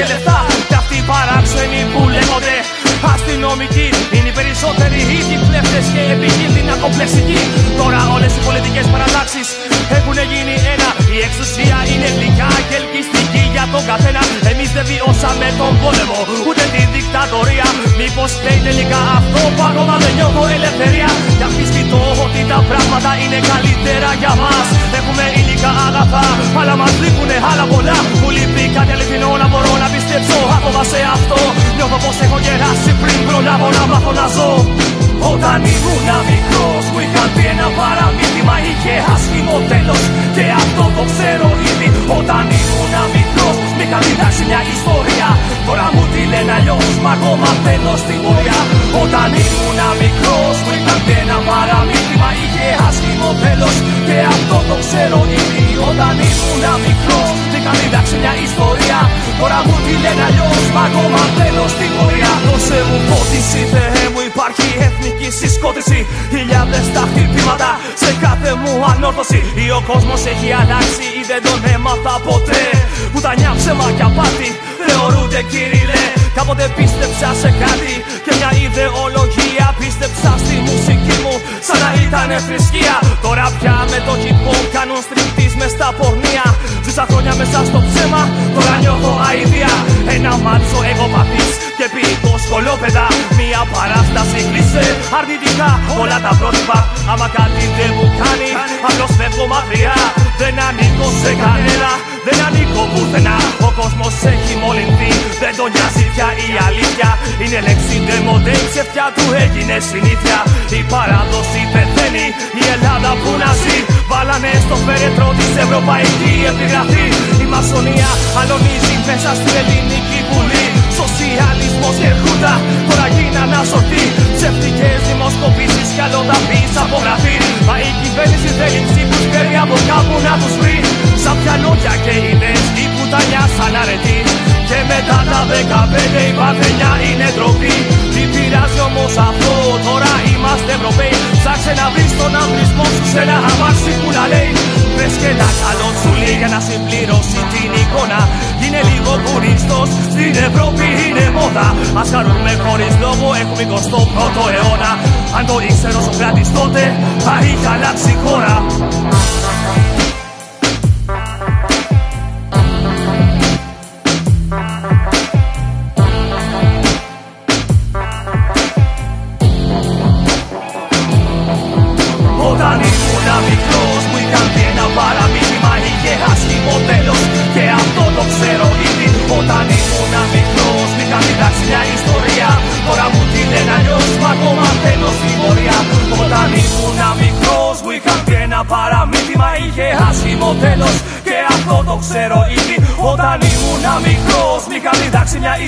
μόδα και λεφτά βιώσαμε τον πόλεμο ούτε τη δικτατορία. Μήπως φταίει τελικά αυτό που ακόμα δεν νιώθω ελευθερία. Κι αμφισβητώ ότι τα πράγματα είναι καλύτερα για μας. Έχουμε υλικά αγαθά αλλά μας λείπουνε άλλα πολλά. Μου λείπει κάτι αληθινό να μπορώ να πιστέψω ακόμα σε αυτό. Νιώθω πως έχω γεράσει πριν προλάβω να μάθω να ζω. Όταν ήμουν μικρός μου είχαν πει ένα παραμύθι Μα είχε άσχημο τέλος. Και αυτό το ξέρω ήδη Όταν ήμουν μικρός μου είχαν διδάξει μια ιστορία. Τώρα μου τη λένε αλλιώς μα εγώ μαθαίνω στην πορεία Όταν ήμουν μικρός μου είχαν πει ένα παραμύθι Μα είχε άσχημο τέλος. Και αυτό το ξέρω ήδη Όταν ήμουν μικρός μου είχαν διδάξει μια ιστορία. Τώρα μου τη λένε αλλιώς μα εγώ μαθαίνω στην πορεία Δώσε μου φώτιση Θεέ μου υπάρχει εθνική συσκότηση Χιλιάδες τα χτυπήματα σε κάθε μου ανόρθωση. Ή ο κόσμος έχει αλλάξει ή δεν τον έμαθα ποτέ. Που τα ψέμα και απάτη θεωρούνται κύριλε Κάποτε πίστεψα σε κάτι και μια ιδεολογία. Πίστεψα στη μουσική μου σαν να ήταν θρησκεία. Τώρα πια με το χυπό κάνουν στριχτής μες στα πορνεία. Ζήσα χρόνια μέσα στο ψέμα, τώρα νιώθω αηδία. Ένα μάτσο εγωπαθής και ποιητό σκολόπεδα Μια παράσταση κλείσε αρνητικά όλα τα πρότυπα. Άμα κάτι δεν μου κάνει, απλώς φεύγω μακριά. Δεν ανήκω σε κανένα δεν ανήκω πουθενά. Ο κόσμος έχει μολυνθεί, δεν τον νοιάζει πια η αλήθεια. Είναι λέξη ντεμοντέ, η ψευτιά του έγινε συνήθεια. Η παράδοση πεθαίνει, η Ελλάδα που να ζει. Βάλανε στο φέρετρο της Ευρωπαϊκή επιγραφή. Η μασονία αλωνίζει μέσα στην ελληνική βουλή Σοσιαλισμός και χούντα. Τώρα γίνανε ασορτή Ψευτικές δημοσκοπήσεις κι άλλο τα πεις από γραφή. Μα η κυβέρνηση θέλει ψήφους παίρνει από κάπου να τους βρει. Σαν πιανόγια και ιδέες η πουτανιά σαν αρετή. Και μετά τα 15 η παρθενιά είναι ντροπή. Τι πειράζει όμως αυτό τώρα είμαστε Ευρωπαίοι. Ψάξε να βρεις τον αμπρισμό σου σε ένα αμάξι που να λέει Πες και ένα καλό τσουλί για να συμπληρώσει την εικόνα Είναι λίγο πουρίστος, στην Ευρώπη είναι μόδα. Ας χαρούμε χωρίς λόγο, έχουμε 21ο αιώνα. Αν το ήξερε ο Σοκράτης τότε, θα είχε αλλάξει χώρα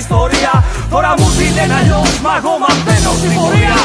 ιστορία Τώρα μου τη λένε αλλιώς μα εγώ μαθαίνω στην πορεία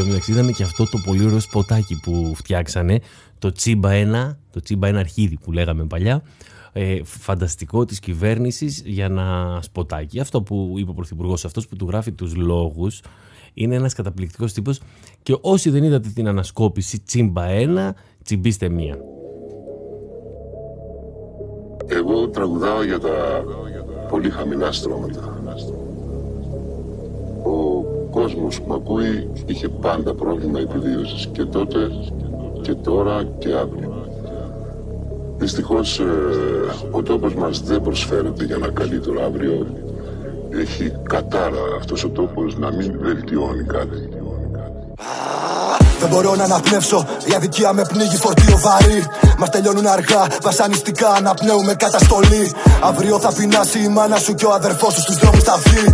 Εν τω μεταξύ είδαμε και αυτό το πολύ ωραίο σποτάκι που φτιάξανε, το Τσίμπα 1, το Τσίμπα 1 αρχίδι που λέγαμε παλιά, ε, φανταστικό της κυβέρνησης για ένα σποτάκι. Αυτό που είπε ο Πρωθυπουργός, αυτός που του γράφει τους λόγους, είναι ένας καταπληκτικός τύπος και όσοι δεν είδατε την ανασκόπηση Τσίμπα 1, τσιμπήστε μία. Εγώ τραγουδάω για τα πολύ χαμηλά στρώματα. Ο κόσμος που με ακούει είχε πάντα πρόβλημα επιβίωσης και τότε και τώρα και αύριο. Δυστυχώς ε, ο τόπος μας δεν προσφέρεται για ένα καλύτερο αύριο. Έχει κατάρα αυτός ο τόπος να μην βελτιώνει κάτι. Δεν μπορώ να αναπνεύσω, η αδικία με πνίγει φορτίο βαρύ. Μας τελειώνουν αργά, βασανιστικά αναπνέουμε καταστολή. Αύριο θα πεινάσει η μάνα σου και ο αδερφός σου στους δρόμους θα βγει.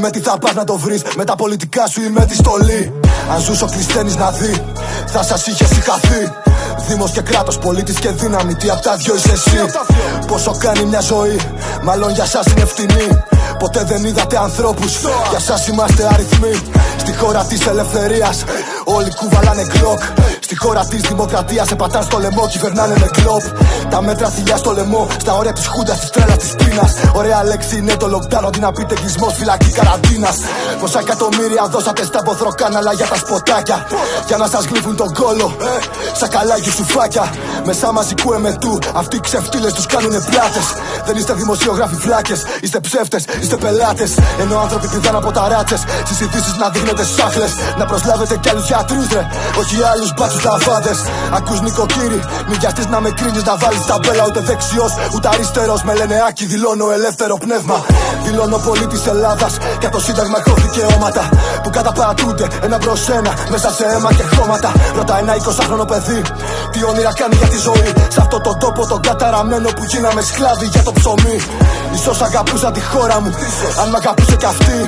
Με τι θα πας να το βρεις, με τα πολιτικά σου ή με τη στολή. Αν ζούσο κλεισθένει να δει, θα σας είχε συγχαθεί. Δήμος και κράτος, πολίτης και δύναμη, τι απ' τα δυο είσαι εσύ. Πόσο κάνει μια ζωή, μάλλον για σας είναι φτηνή. Ποτέ δεν είδατε ανθρώπους, για σας είμαστε αριθμοί. Στη χώρα της ελευθερίας, όλοι κουβαλάνε κλοκ. Στη χώρα της δημοκρατίας, σε πατάν στο λαιμό, κυβερνάνε με κλοπ. Τα μέτρα θηλιά στο λαιμό, στα όρια της χούντας, της τρέλας της πείνας. Ωραία λέξη είναι το lockdown, αντί να πείτε κλεισμός, φυλακή καραντίνας. Πόσα εκατομμύρια δώσατε στα ποθροκάναλα για τα σποτάκια. Για να σας γλύφουν τον κόλο, σαν καλάγι σου φάκια. Μεσά μαζικού εμετού, αυτοί οι ξεφτύλες τους κάνουνε πλάτες. Δεν είστε δημοσιογράφοι φλάκες, είστε ψεύτες, είστε είστε πελάτες. Ενώ άνθρωποι πηδάνε από ταράτσε. Στις ειδήσεις να δείχνετε σάχλε. Να προσλάβετε κι άλλους γιατρούς, ρε. Όχι άλλους μπάτσους λαβάδες. Ακούς νοικοκύρη, μη γιαστεί να με κρίνεις να βάλεις τα μπέλα. Ούτε δεξιός, ούτε αριστερός. Με λένε άκι, δηλώνω ελεύθερο πνεύμα. Δηλώνω πολίτη Ελλάδας. Και το Σύνταγμα έχω δικαιώματα. Που καταπατούνται ένα προς ένα μέσα σε αίμα και χώματα. Ρωτά ένα 20χρονο παιδί, τι όνειρα κάνει για τη ζωή. Σε αυτό τον τόπο τον καταραμένο που γίναμε σκλάβοι για το ψωμί. Ίσως αγαπούσα τη χώρα μου, αν μ' αγαπούσε κι αυτή.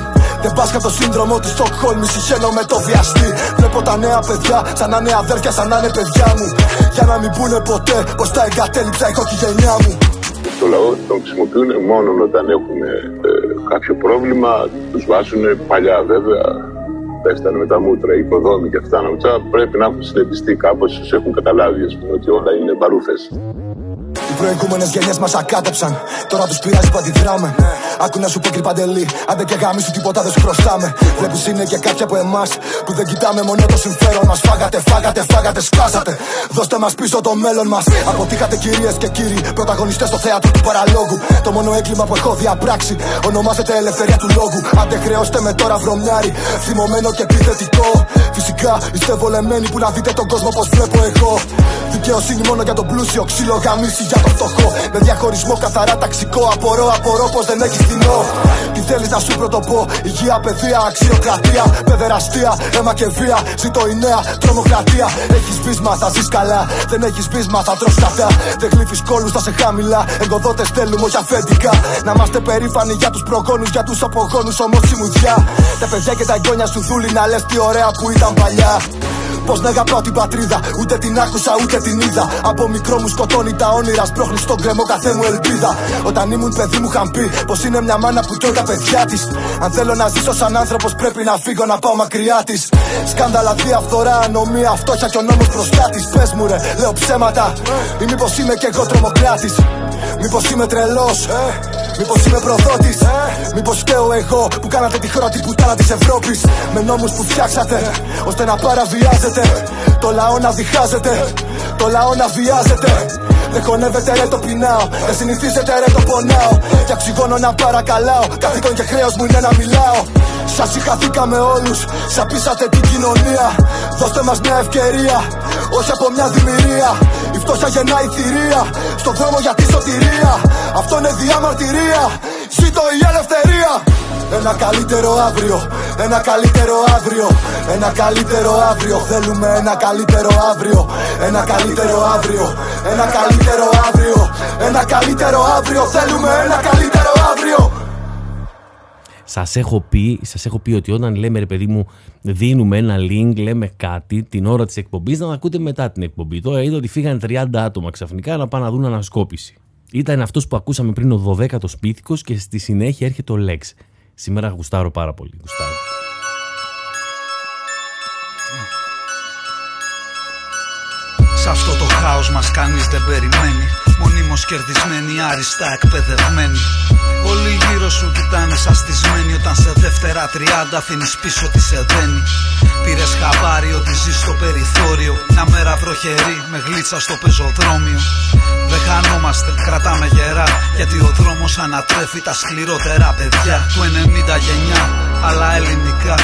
Δεν πας το σύνδρομο της Στοκχόλμης, συχαίνω με το βιαστή. Βλέπω τα νέα παιδιά, σαν να είναι αδέρφια, σαν να είναι παιδιά μου. Για να μην πούνε ποτέ πως τα εγκατέλειψα η κοκκιγενιά μου. Το λαό τον χρησιμοποιούν μόνο όταν έχουν ε, κάποιο πρόβλημα, τους βάζουν παλιά βέβαια. Πέστανε με τα μούτρα, οι υποδόμοι και αυτά. Πρέπει να έχουν συνεπιστεί κάπως, έχουν καταλάβει πούμε, ότι όλα είναι παρούφες. Οι προηγούμενες γενιές μας ακάτεψαν. Τώρα τους πειράζει που αντιδράμε. Άκου να σου πω κρυπαντελή. Άντε και γάμι σου τίποτα δεν σου χρωστάμε. Βλέπεις είναι και κάποια από εμάς που δεν κοιτάμε μόνο το συμφέρον μας. Φάγατε, φάγατε, φάγατε, σκάσατε. Δώστε μας πίσω το μέλλον μας. Αποτύχατε κυρίες και κύριοι, πρωταγωνιστές στο θέατρο του παραλόγου. Το μόνο έγκλημα που έχω διαπράξει ονομάζεται ελευθερία του λόγου. Άντε χρεώστε με τώρα βρωμιάρι, θυμωμένο και επιθετικό. Φυσικά είστε βολεμένοι που να δείτε τον κόσμο πως βλέπω εγώ. Δικαιοσύνη μόνο για τον πλούσιο, ξύλο γαμίση για το φτωχό. Με διαχωρισμό καθαρά ταξικό. Απορώ, απορώ πως δεν έχει φθηνό. Τι θέλεις να σου πρωτοπώ, υγεία, παιδεία, αξιοκρατία. Παιδεραστία, αίμα και βία. Ζήτω η νέα τρομοκρατία. Έχεις μπίσμα, θα ζεις καλά. Δεν έχεις μπίσμα, θα τρως κατά. Δεν γλύφεις κόλους, θα σε χαμηλά. Εγκοδότε θέλουμε, όχι αφεντικά. Να είμαστε περήφανοι για τους προγόνους, για τους απογόνους, όμως μουδιά. Τα παιδιά και τα εγγόνια σου δούλη να λες τι ωραία που ήταν παλιά. Πώς να αγαπάω την πατρίδα, ούτε την άκουσα ούτε την είδα. Από μικρό μου σκοτώνει τα όνειρα, σπρώχνει στον κρεμό καθέ μου ελπίδα. Όταν ήμουν παιδί μου είχαν πει πως είναι μια μάνα που τρώει τα παιδιά της. Αν θέλω να ζήσω σαν άνθρωπος, πρέπει να φύγω να πάω μακριά της. Σκάνδαλα, διαφθορά, ανομία, φτώχεια και ο νόμος μπροστά της. Πες μου ρε, λέω ψέματα. Ή μήπως είμαι κι εγώ τρομοκράτης; Μήπως είμαι τρελός, μήπως είμαι προδότης; Μήπως φταίω εγώ που κάνατε τη χώρα την πουτάνα της Ευρώπης; Με νόμους που φτιάξατε ώστε να παραβιάζετε. Το λαό να διχάζεται, το λαό να βιάζεται. Δεν χωνεύετε ρε το πεινάω, δεν συνηθίζετε ρε το πονάω. Και οξυγόνο να παρακαλάω, καθήκον και χρέος μου είναι να μιλάω. Σας συγχαθήκαμε όλους, σαπίσατε την κοινωνία. Δώστε μας μια ευκαιρία, όχι από μια δημιουργία. Η φτώχεια γεννάει θηρία, στον δρόμο για τη σωτηρία. Αυτό είναι διαμαρτυρία, ζήτω η ελευθερία. Ένα καλύτερο αύριο, ένα καλύτερο αύριο, ένα καλύτερο αύριο. Θέλουμε ένα καλύτερο αύριο, ένα καλύτερο αύριο, ένα καλύτερο αύριο, ένα καλύτερο αύριο. Θέλουμε ένα καλύτερο αύριο. Σας έχω, πει, σας έχω πει ότι όταν λέμε ρε παιδί μου, δίνουμε ένα link, λέμε κάτι την ώρα της εκπομπής, να ακούτε μετά την εκπομπή. Τώρα είδα ότι φύγανε 30 άτομα ξαφνικά να πάνε να δουν ανασκόπηση. Ήταν αυτός που ακούσαμε πριν ο 12ο πίθηκος και στη συνέχεια έρχεται ο Lex. Σήμερα γουστάρω πάρα πολύ. Γουστάρω. Σε αυτό το χάος μας κανείς δεν περιμένει Μονίμως κερδισμένοι, άριστα εκπαιδευμένοι Όλοι γύρω σου κοιτάνε σαστισμένοι Όταν σε δεύτερα τριάντα αφήνεις πίσω τι σε δένει Πήρες χαμπάρι ότι ζεις στο περιθώριο. Μια μέρα βροχερή με γλίτσα στο πεζοδρόμιο. Δεν χανόμαστε, κρατάμε γερά Γιατί ο δρόμος ανατρέφει τα σκληρότερα παιδιά. Του 90 γενιά, αλλά ελληνικά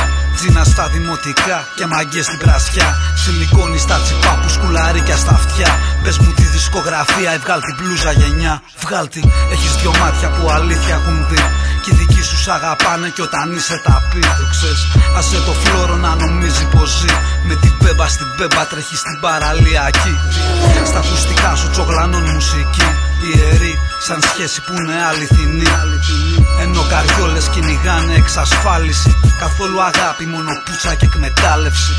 Τζίνα στα δημοτικά και μαγκές στην πρασιά Σιλικόνι στα τσιπά που σκουλαρίκια στα αυτιά. Πες μου τη δισκογραφία, εβγάλ την πλούζα γενιά. Βγάλ την, έχεις δυο μάτια που αλήθεια έχουν δει Κι οι δικοί σου σ' αγαπάνε κι όταν είσαι τα πει Το ξέρεις, άσε το φλόρο να νομίζει πως ζει. Με την πέμπα στην πέμπα τρέχει στην παραλιακή. Στα ακουστικά σου τσογλανών μουσική. Ιερή, σαν σχέση που είναι αληθινή. Ενώ καριόλες κυνηγάνε εξασφάλιση. Καθόλου αγάπη, μόνο πούτσα και εκμετάλλευση.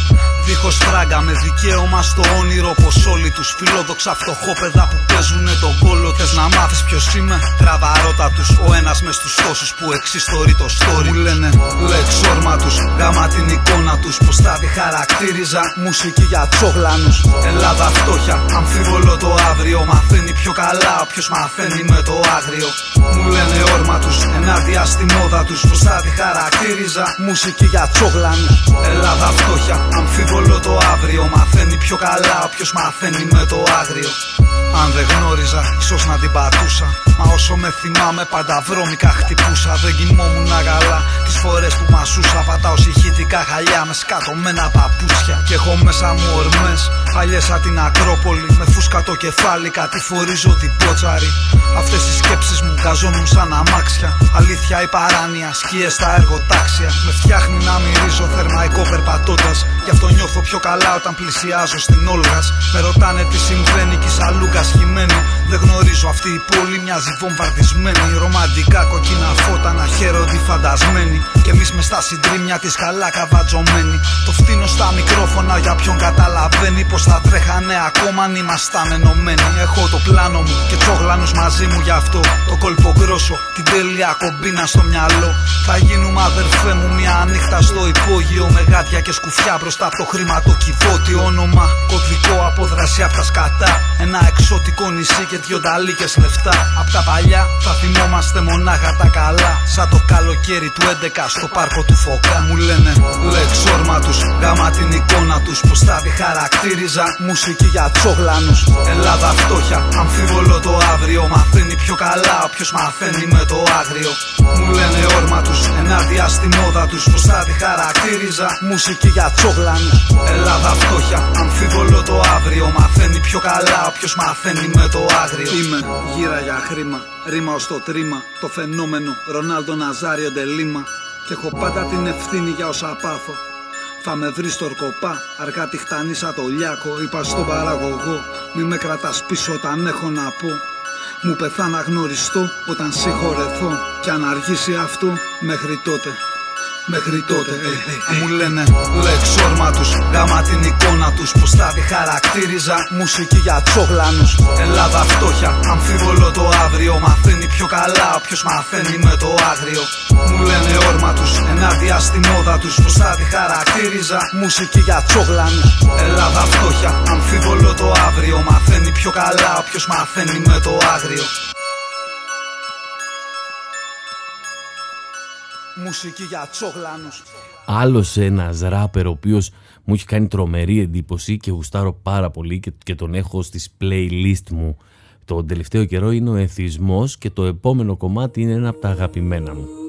Δίχως φράγκα με δικαίωμα στο όνειρο Πως όλοι τους φιλόδοξα φτωχόπεδα που παίζουνε τον κόλο Θες να μάθεις ποιος είμαι, τραβαρώτα τους Ο ένας μες στους τόσους που εξιστορεί το story. Μου λένε λέξ όρμα τους, γάμα την εικόνα τους Πως θα τη χαρακτήριζα μουσική για τσόγλανους Ελλάδα φτώχεια, αμφίβολο το αύριο Μαθαίνει πιο καλά όποιος μαθαίνει με το άγριο. Μου λένε όρμα τους, ενάντια στη μόδα τους Πως θα τη χαρακτήριζα μουσική για τσόγλανους Ελλάδα φτώχεια, αμφίβολο το αύριο Μαθαίνει πιο καλά όποιος μαθαίνει με το άγριο Αν δεν γνώριζα, ίσως να την πατούσα. Μα όσο με θυμάμαι, πάντα βρώμικα χτυπούσα. Δεν κοιμόμουν καλά τις φορές που μασούσα. Πατάω συγχύτικα χαλιά με σκατωμένα παπούτσια. Και έχω μέσα μου ορμές, παλιές σαν την Ακρόπολη. Με φούσκα το κεφάλι, κατηφορίζω την πότσαρη. Αυτές οι σκέψεις μου καζώνουν σαν αμάξια. Αλήθεια η παράνοια, σκιέ στα εργοτάξια. Με φτιάχνει να μυρίζω θερμαϊκό περπατώντα. Γι' αυτό νιώθω πιο καλά όταν πλησιάζω στην Όλγας. Με ρωτάνε τι συμβαίνει κι σαν Λούκα χειμένη. Δεν γνωρίζω αυτή η πόλη μοιάζει βομβαρδισμένη. Ρομαντικά κοκκίνα φώτα να χαίρονται φαντασμένοι. Και εμείς με στα συντρίμια της καλά καβατζωμένοι. Το φτύνω στα μικρόφωνα για ποιον καταλαβαίνει πως θα τρέχανε ακόμα αν ήμασταν ενωμένοι. Έχω το πλάνο μου και τσόγλανου μαζί μου γι' αυτό. Το κόλπο γκρόσο, την τέλεια κομπίνα στο μυαλό. Θα γίνουμε αδερφέ μου μια νύχτα στο υπόγειο. Με γάτια και σκουφιά μπροστά από το χρηματοκιβώτη. Όνομα κωδικό απόδραση από τα σκατά. Ένα εξωτικό νησί και δυο ταλίκε λεφτά. Απ' τα παλιά θα θυμόμαστε μονάχα τα καλά. Σαν το καλοκαίρι του 11 στο πάρκο του Φωκά. Μου λένε λέξ όρμα τους, γάμα την εικόνα τους. Πως θα τη χαρακτήριζα μουσική για τσόγλανους. Ελλάδα φτώχεια, αμφίβολο το αύριο. Μαθαίνει πιο καλά όποιος μαθαίνει με το άγριο. Μου λένε όρμα του, ενάντια στη μόδα τους. Πω θα τη χαρακτήριζα μουσική για τσόγλανου. Ελλάδα φτώχεια, αμφίβολο το αύριο. Μαθαίνει πιο καλά όποιος μαθαίνει με το άγριο. Είμαι γύρα για χρήμα, ρήμα ως το τρίμα. Το φαινόμενο Ρονάλντο Ναζάριο Ντελίμα. Και έχω πάντα την ευθύνη για όσα πάθω. Θα με βρεις στο ορκοπά, αργά τη χτανίσα το λιάκο. Είπα στον παραγωγό, μη με κρατάς πίσω όταν έχω να πω. Μου πεθά να γνωριστώ όταν συγχωρεθώ. Κι αν αργήσει αυτό, μέχρι τότε. Μέχρι τότε, ε, ε, ε. μου λένε λέξ όρμα τους. Γάμα την εικόνα τους. Πω θα τη χαρακτήριζα μουσική για τσόγλανου. Ελλάδα φτώχεια, αμφίβολο το αύριο. Μαθαίνει πιο καλά όποιος μαθαίνει με το άγριο. Μου λένε όρμα τους, ενάντια στη μόδα τους. Πω θα τη χαρακτήριζα μουσική για τσόγλανου. Ελλάδα φτώχεια, αμφίβολο το αύριο. Μαθαίνει πιο καλά όποιος μαθαίνει με το άγριο. Μουσική για τσόγλανους Άλλος ένας ράπερ ο οποίος μου έχει κάνει τρομερή εντύπωση και γουστάρω πάρα πολύ και, και τον έχω στις playlist μου τον τελευταίο καιρό είναι ο εθισμός και το επόμενο κομμάτι είναι ένα από τα αγαπημένα μου.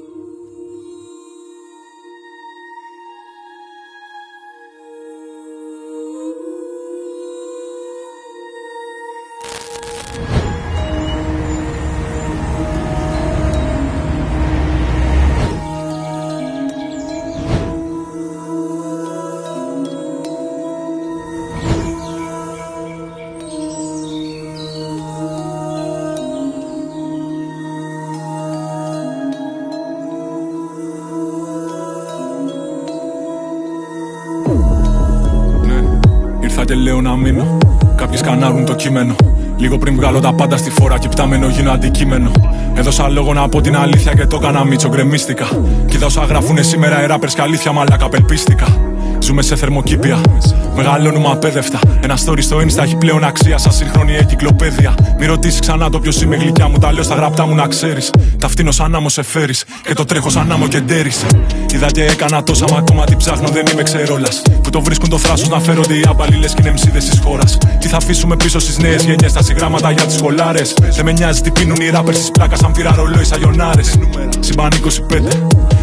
Κείμενο. Λίγο πριν βγάλω τα πάντα στη φόρα και πτάμενο γίνω αντικείμενο. Έδωσα λόγο να πω την αλήθεια και το έκανα μίτσο γκρεμίστηκα. Κοίτα όσα γράφουνε σήμερα οι ράπερς και αλήθεια μαλάκα απελπίστηκα. Ζούμε σε θερμοκήπια. Μεγαλώνουμε απέδευτα. Ένα story στο Insta έχει πλέον αξία σαν σύγχρονη εγκυκλοπαίδεια. Μη ρωτήσεις ξανά το ποιος είμαι γλυκιά μου. Τα λέω στα γραπτά μου να ξέρεις. Τα φτύνω σαν άμμο σε φέρεις. Και το τρέχω σαν άμμο και ντέρι. Είδα και έκανα τόσα μα ακόμα την ψάχνω δεν είμαι ξερόλας. Που το βρίσκουν το θράσος να φέρονται οι άμπαλοι λες και είναι μσίδε της χώρας. Τι θα αφήσουμε πίσω στις νέες γενιές τα συγγράμματα για τις σχολάρε. Δεν με νοιάζει τι πίνουν οι ράπερ τη πλάκας σαν πειρά ρολόι σαγιονάρε. Συμπαν 25.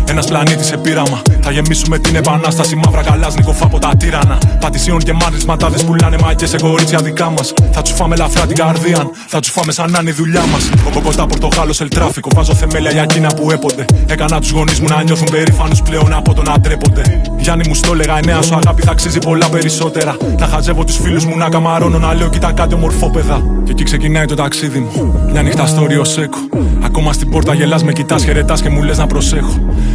Ένας πλανήτης σε πείραμα. Θα γεμίσουμε την επανάσταση μαύρα καλάσνικο από τα τύρανα. Πατησίων και μάρτυρε ματάδες πουλάνε μαγικέ σε κορίτσια δικά μας. Θα τους φάμε λαφρά την καρδία, θα τους φάμε σαν να είναι η δουλειά μας. Κοκοκοτά πορτογάλος ελ τράφικο. Βάζω θεμέλια για εκείνα που έπονται. Έκανα τους γονείς μου να νιώθουν περήφανους πλέον από το να ντρέπονται. Γιάννη μου στο έλεγα, εννέα σου αγάπη θα αξίζει πολλά περισσότερα. Να χαζεύω τους φίλους μου να καμαρώνω, να λέω κοίτα κάτι ομορφόπεδα. Και εκεί ξεκινάει το ταξίδι μου. Μια νύχτα στο Ρίο Σέκο. Ακόμα στην πόρτα γελάς με κοιτάς, χαιρετάς και μου λες να προσέχω.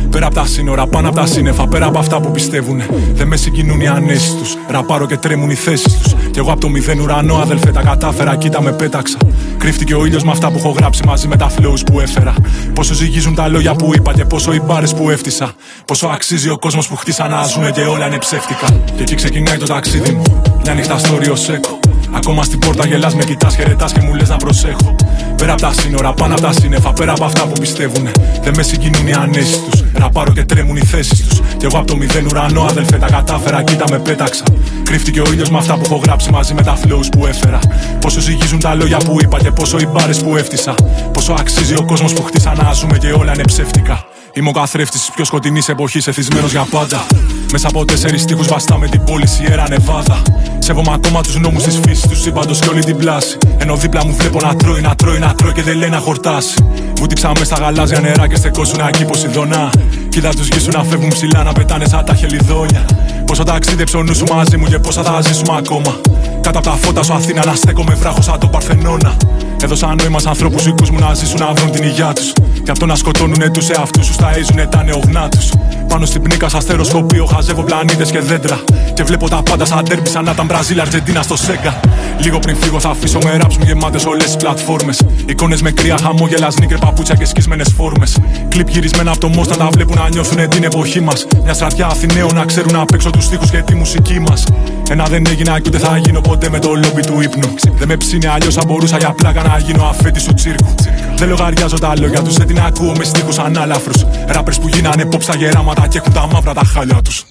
Πέρα από τα σύνορα, πάνω από τα σύννεφα, πέρα από αυτά που πιστεύουν. Δεν μες συγκινούν οι ανέσει του. Ραπάρω και τρέμουν οι θέσεις τους. Κι εγώ από το μηδέν ουρανό, αδελφέ, τα κατάφερα, κοίτα με πέταξα. Κρύφτηκε ο ήλιος με αυτά που έχω γράψει μαζί με τα flows που έφερα. Πόσο ζυγίζουν τα λόγια που είπα και πόσο οι μπάρες που έφτισα. Πόσο αξίζει ο κόσμος που χτίσα να ζουν και όλα είναι ψεύτικα. Και εκεί ξεκινάει το ταξίδι μου. Μια νύχτα στο Ρίο Σέκο. Ακόμα στην πόρτα γελάς με κοιτάς, χαιρετάς και μου λες να προσέχω. Πέρα από τα σύνορα, πάνω από τα σύννεφα, πέρα από αυτά που πιστεύουνε. Δεν με συγκινούν οι ανέσεις τους. Ραπάρω και τρέμουν οι θέσεις τους. Κι εγώ από το μηδέν ουρανό, αδελφέ, τα κατάφερα, κοίτα με πέταξα. Κρύφτηκε ο ήλιος με αυτά που έχω γράψει μαζί με τα flows που έφερα. Πόσο ζυγίζουν τα λόγια που είπα και πόσο οι μπάρες που έφτιασα. Πόσο αξίζει ο κόσμος που χτίσα να ζούμε και όλα είναι ψεύτικα. Είμαι ο καθρέφτης της πιο σκοτεινής εποχής, εθισμένος για πάντα. Μέσα από τέσσερις τείχου βαστάμε την πόλη Σιέρα Νεβάδα. Σέβομαι ακόμα τους νόμους της φύσης τους σύμπαντος και όλη την πλάση. Ενώ δίπλα μου βλέπω να τρώει, να τρώει, να τρώει και δεν λέει να χορτάσει. Βούτυξα με στα γαλάζια νερά και στεκόσουν εκεί Ποσειδονά. Κοίτα τους γη σου να φεύγουν ψηλά, να πετάνε σαν τα χελιδόνια. Πόσο ταξίδεψε ο νους σου μαζί μου και πόσα θα ζήσουμε ακόμα. Κάτω από τα φώτα σου Αθήνα να στέκομαι βράχος σαν το Παρθενώνα. Έδωσα νόημα σε ανθρώπους δικού μου να ζήσουν να βρουν την υγεία τους. Και αυτό να σκοτώνουν τους εαυτούς τους, ταΐζουνε τα νεογνά τους. Πάνω στην πνίκα σας στεροσκοπείο χαζεύω πλανήτες και δέντρα. Και βλέπω τα πάντα σαν τέρμπι σαν να ήταν Μπραζίλ Αργεντίνα στο Σέγγα. Λίγο πριν φύγω θα αφήσω με ράψ μου γεμάτες όλες τις πλατφόρμες. Εικόνες με κρύα χαμόγελας, σνίκρε παπούτσια και σκισμένες φόρμες. Κλειπ γυρισμένα από το μόστα τα βλέπουν να νιώθουν την εποχή μας. Μια στρατιά Αθηναίων να ξέρουν απ' έξω τους τοίχου και τη μουσική μας. Ένα δεν έγινα και ούτε θα γίνω ποτέ με το λόμπι του ύπνου. Δεν με ψήνει αλλιώς θα μπορούσα για πλάκα να γίνω αφέτη του τσίρκου. Δεν λογαριάζω τα λόγια τους, δεν την ακούω με στίχους ανάλαφρους. Ράπε που γίνανε πόψα γεράματα και έχουν τα μαύρα τα χάλια τους.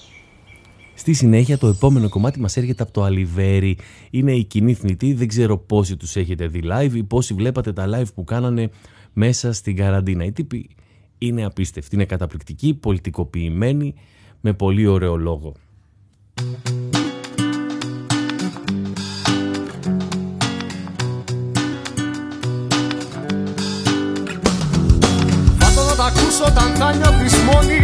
Στη συνέχεια το επόμενο κομμάτι μας έρχεται από το Αλιβέρι. Είναι η κοινή θνητή, δεν ξέρω πόσοι τους έχετε δει live ή πόσοι βλέπατε τα live που κάνανε μέσα στην καραντίνα. Οι τύποι είναι απίστευτοι, είναι καταπληκτικοί, πολιτικοποιημένοι, με πολύ ωραίο λόγο. Βάτω να τα ακούσω όταν θα νιώθεις μόνη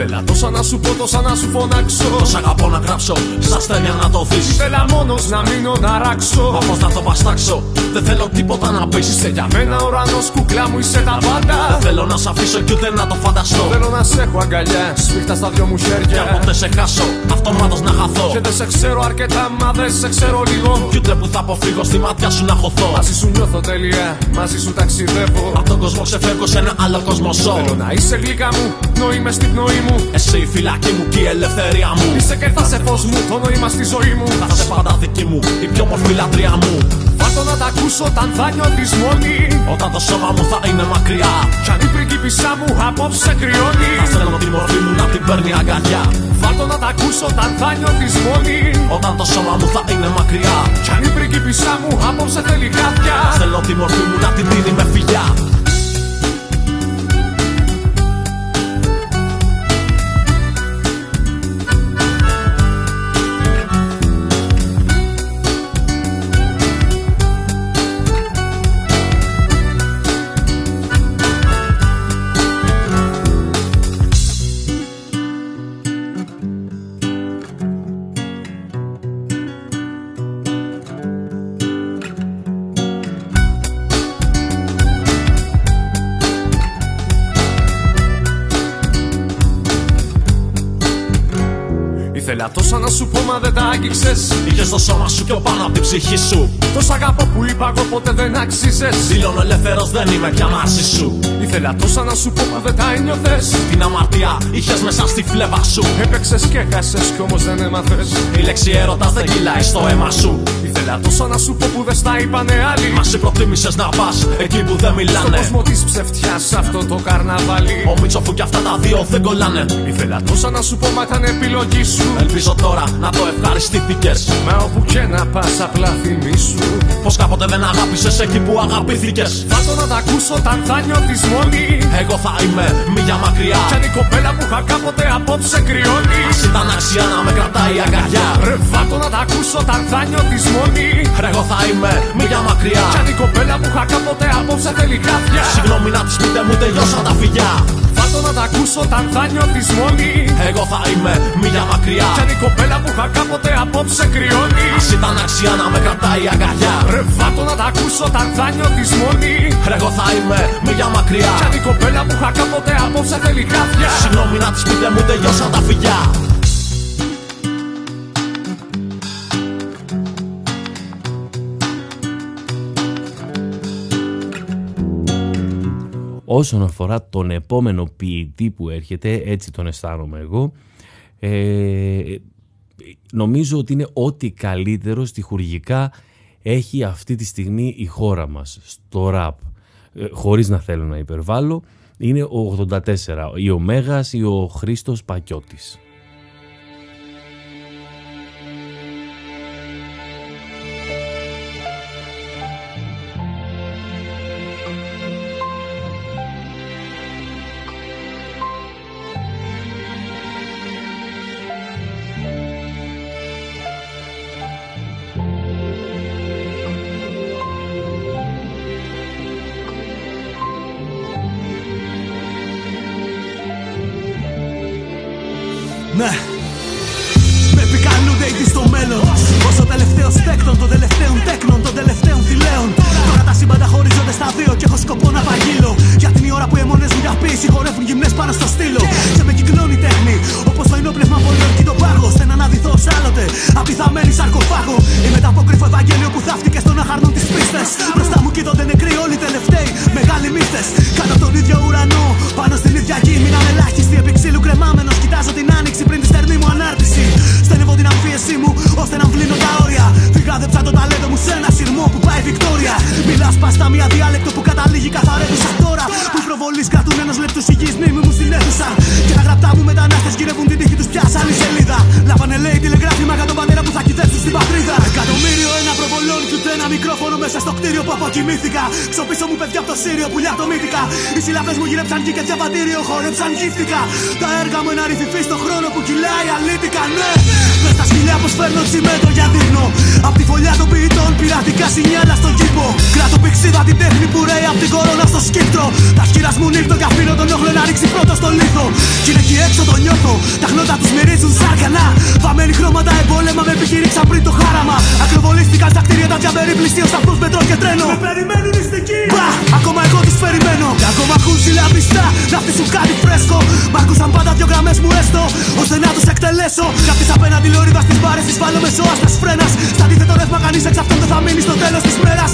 Ήθελα τόσα να σου πω, τόσα να σου φωνάξω. Τόσα αγαπώ να γράψω, στα ασθένεια να το δεις Ήθελα μόνος να μείνω να ράξω. Μα πώς να το παστάξω, δεν θέλω τίποτα να πεις. Είσαι για μένα ουρανός κουκλά μου είσαι τα πάντα. Δεν θέλω να σ' αφήσω κι ούτε να το φανταστώ. Θέλω να σε έχω αγκαλιά, σφίχτα στα δυο μου χέρια. Κι αν ποτέ σε χάσω, αυτομάτως να χαθώ. Και δεν σε ξέρω αρκετά, μα δεν σε ξέρω λίγο. Κι ούτε που θα αποφύγω στη μάτια σου να χωθώ. Μαζί σου νιώθω τέλεια, μαζί σου ταξιδεύω. Απ' τον κόσμο ξεφεύγω σε ένα άλλο κόσμο ζω. Θέλω να είσαι γλυκά μου, νόημα στην πνοή μου Εσύ η φυλακή μου και η ελευθερία μου. Είσαι και θα σε φως μου, το νόημα στη ζωή μου. Θα είσαι πάντα δική μου, η πιο μορφή λατρεία μου. Βάτω να τα ακούσω όταν θα νιώθεις μόνη. Όταν το σώμα μου θα είναι μακριά. Κι αν η πριγκίπισσά μου απόψε κρυώνει. Θα στέλνω τη μορφή μου να την παίρνει αγκαλιά. Βάτω να τα ακούσω όταν θα νιώθεις μόνη. Όταν το σώμα μου θα είναι μακριά. Κι αν η πριγκίπισσά μου απόψε θέλει χάδια Θα στέλνω τη μορφή μου να την δίνει με φιλιά σου πω μα δεν τα άγγιξες Είχες το σώμα σου πιο πάνω από την ψυχή σου. Τόσα αγάπη που είπα εγώ ποτέ δεν άξιζες. Δηλώνω ελεύθερος δεν είμαι πια μαζί σου. Ήθελα τόσα να σου πω μα δεν τα ένιωθες. Την αμαρτία είχες μέσα στη φλέβα σου. Έπαιξες και χάσες κι όμως δεν έμαθες. Η λέξη έρωτας δεν κυλάει στο αίμα σου Ήθελα τόσα να σου πω που δεν στα είπανε άλλοι. Μα σε προτίμησες να πας εκεί που δεν Στον μιλάνε κόσμο της ψευτιάς αυτό το καρναβάλι. Ο Μίτσοφου κι αυτά τα δύο δεν κολλάνε. Ήθελα τόσα να σου πω μα ήταν επιλογή σου. Ελπίζω τώρα να το ευχαριστήθηκες. Μα όπου και να πας απλά θυμίσου Πως κάποτε δεν αγάπησες εκεί που αγαπήθηκες. Βάτω να τα ακούσω όταν θα νιώθεις μόνη. Εγώ θα είμαι μία μακριά. Κι αν η κοπέλα που είχα κάποτε απόψε κρυώνει. Ας ήταν αξία να με κρατάει η αγκαλιά Ρε βάτω να τα ακούσω όταν θα νιώθεις μόνη Εγώ θα είμαι μία μακριά. Κι αν η κοπέλα που είχα κάποτε απόψε θέλει χάδια Συγγνώμη να της πείτε μου τελειώσαν τα φιλιά. Βάτω να τα ακούσω όταν θα νιώθεις μόνη. Εγώ θα είμαι μία μακριά. Κι αν η κοπέλα που είχα κάποτε απόψε κρυώνει. Ας ήταν αξία να με κρατάει η αγκαλιά. Ρε βάτω να τα ακούσω όταν θα νιώθεις μόνη. Εγώ θα είμαι μία μακριά. Κι αν η κοπέλα που είχα κάποτε απόψε θέλει χάδια Συγγνώμη να της πείτε μου τελειώσαν τα φιλιά Όσον αφορά τον επόμενο ποιητή που έρχεται, έτσι τον αισθάνομαι εγώ, ε, νομίζω ότι είναι ό,τι καλύτερο στοιχουργικά έχει αυτή τη στιγμή η χώρα μας στο ραπ. Ε, χωρίς να θέλω να υπερβάλλω, είναι ο 84, ή ο Μέγας ή ο Χρήστος Πακιώτης. Οι συλλαβέ μου γύρεψαν και διαβατήριο χόρεψαν γύφτηκα. Τα έργα μου ένα ρηφιφί στο χρόνο που κυλάει αλήτικα, ναι. Μες στα σκυλιά που σφέρνω τσιμέντο για δείχνω. Απ' τη φωλιά των ποιητών πειρατικά σινιάλα στον κήπο. Κράτω πηξίδα την τέχνη που ρέει απ' την κορώνα στο σκύπτρο. Τα σκύρα μου νύχτω και αφήνω τον όχλο να ρίξει πρώτο στο λίθο. Κι είναι εκεί έξω το νιώθω. Τα χνότα τους μυρίζουν σάρκανα. Βαμμένοι χρώματα εμπόλεμα με επιχειρήξαν πριν το χάραμα. Ακροβολίστηκαν στα κτίρια τα τζαμπερί πλησίως σταθμού μετρό και τρένο. Με περιμένουν νηστικοί. Μπα, ακόμα εγώ τους περιμένω. Και ακόμα έχουν συλλαβιστά να φτύσουν κάτι φρέσκο. Μ' άκουσαν πάντα δυο γραμμές μου έστω. ώστε να τους εκτελέσω. Κι απ' τις απέναντι λόριδα στι μπάρε τη βάλω με σώα στα φρένας. Στα αντίθετο ρεύμα κανείς εξ αυτών δεν θα μείνει στο τέλος της μέρας.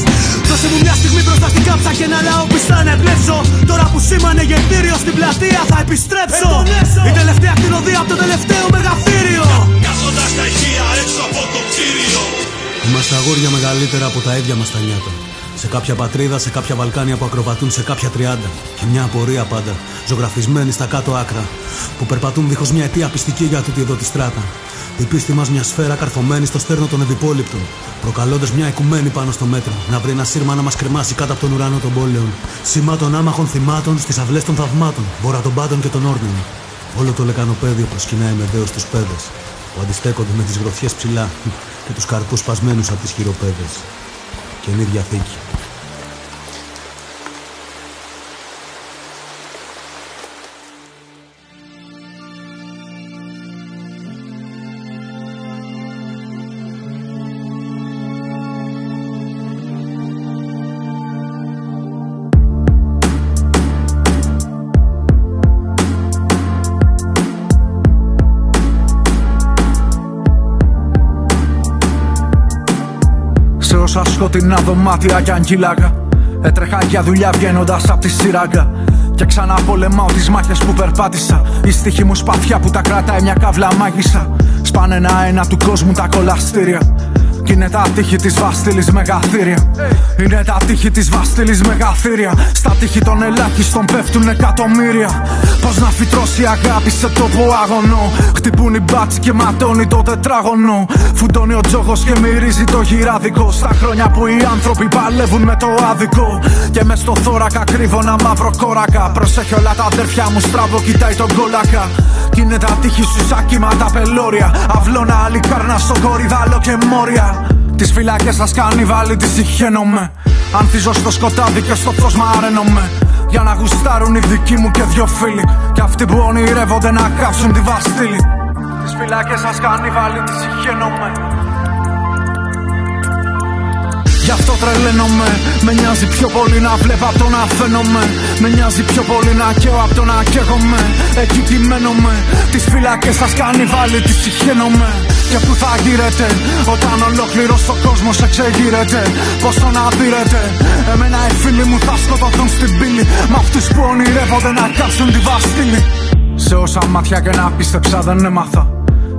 Δώσε μου μια στιγμή μπροστά στην κάψα και ένα λαό πιστά να εμπνεύσω. Τώρα που σήμανε γεντήριο στην πλατεία θα επιστρέψω. Η τελευταία κτηνοδία από το τελευταίο μεγαθύριο. Κάθοντας τα ηχεία έξω από το κτίριο. Είμαστε αγόρια μεγαλύτερα από τα ίδια μας τα νιάτα. Σε κάποια πατρίδα, σε κάποια βαλκάνια που ακροβατούν σε κάποια τριάντα. Και μια απορία πάντα, ζωγραφισμένη στα κάτω άκρα. Που περπατούν δίχως μια αιτία πιστική για τούτη εδώ τη στράτα. Η πίστη μας μια σφαίρα καρφωμένη στο στέρνο των εδιπόλοιπτων. Προκαλώντας μια οικουμένη πάνω στο μέτρο. Να βρει ένα σύρμα να μας κρεμάσει κάτω από τον ουρανό των πόλεων. Σήμα των άμαχων θυμάτων στις αυλές των θαυμάτων. Βορρά των πάντων και των όρνων. Όλο το λεκανοπέδιο προσκυνάει με δέος στου πέδες. Που αντιστέκονται με τις γροθιές ψηλά και τους καρπούς σπασμένους από τις χειροπέδες. Καινή διαθήκη. Σκοτεινά δωμάτια κι αγγίλαγα Έτρεχα για δουλειά βγαίνοντας απ' τη σειράγκα Και ξανά πολεμάω τις μάχες που περπάτησα. Η στίχη μου σπαθιά που τα κρατάει μια καύλα μάγισσα. Σπάνε ένα-ένα του κόσμου τα κολαστήρια Κι είναι τα τείχη της βαστήλης μεγαθύρια Είναι τα τείχη της βαστήλης μεγαθύρια Στα τείχη των ελάχιστων πέφτουν εκατομμύρια. Πώς να φυτρώσει η αγάπη σε τόπο άγωνο Χτυπούν οι μπάτσι και ματώνει το τετράγωνο. Φουντώνει ο τζόγος και μυρίζει το γυράδικο. Στα χρόνια που οι άνθρωποι παλεύουν με το άδικο. Και μες στο θώρακα κρύβω ένα μαύρο κόρακα. Προσέχει όλα τα αδέρφια μου στραβό κοιτάει τον κόλακα. Κι είναι τα τείχη σου σαν κύματα πελώρια. Αυλώνα άλλη κάρνα στο κορυδάλο και μόρια Τις φυλακές σας κάνει βάλει τις συχαίνομαι Ανθίζω στο σκοτάδι και στο φως μαραίνομαι για να γουστάρουν οι δικοί μου και δυο φίλοι. Κι αυτοί που ονειρεύονται να κάψουν τη βαστήλη. Τις φυλάκες σας κάνει βάλει τις συχαίνομαι Γι' αυτό τρελαίνομαι. Με νοιάζει πιο πολύ να βλέπω από το να φαίνομαι. Με νοιάζει πιο πολύ να καίω από το να καίγομαι. Εκεί κειμένομαι Τις φυλακές σας κάνει βάλει τις συχαίνομαι. Και που θα γύρετε Όταν ολόκληρος ο κόσμος εξεγείρεται; Πόσο να πήρετε; Εμένα οι φίλοι μου θα σκοτωθούν στην πύλη. Μ' αυτούς που ονειρεύονται να κάψουν τη βαστήλη. Σε όσα μάτια και να πίστεψα δεν έμαθα.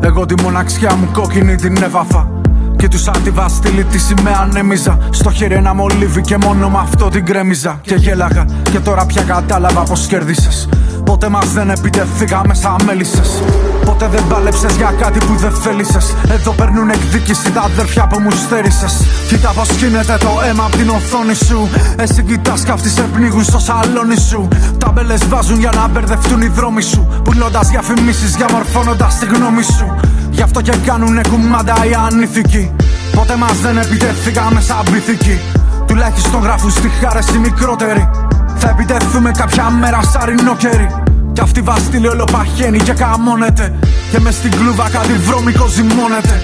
Εγώ τη μοναξιά μου κόκκινη την έβαφα Και τους σαν τη βαστήλη τη σημαία ανέμιζα. Στο χέρι ένα μολύβι και μόνο με αυτό την κρέμιζα. Και γέλαγα και τώρα πια κατάλαβα πως κέρδισες. Ποτέ μας δεν επιτεθήκαμε σαν μέλισσες. Ποτέ δεν πάλεψες για κάτι που δεν θέλησες. Εδώ παίρνουν εκδίκηση τα αδέρφια που μου στέρισες. Κοίτα πως γίνεται το αίμα από την οθόνη σου. Εσύ κοιτάς καυτή σε πνίγουν στο σαλόνι σου. Τα μπέλε βάζουν για να μπερδευτούν οι δρόμοι σου. Πουλώντας διαφημίσεις, διαμορφώνοντας τη γνώμη σου. Γι' αυτό και κάνουνε κουμάντα οι ανήθικοι. Ποτέ μας δεν επιτεθήκαμε σαν πυθικοί. Τουλάχιστον γράφουν στη χάρε οι μικρότεροι. Θα επιτεθούμε κάποια μέρα σαν ρινόκερι. Κι αυτή βαστήλη όλο παχαίνει και καμώνεται. Και μες στην κλούβα κάτι βρώμικο ζυμώνεται.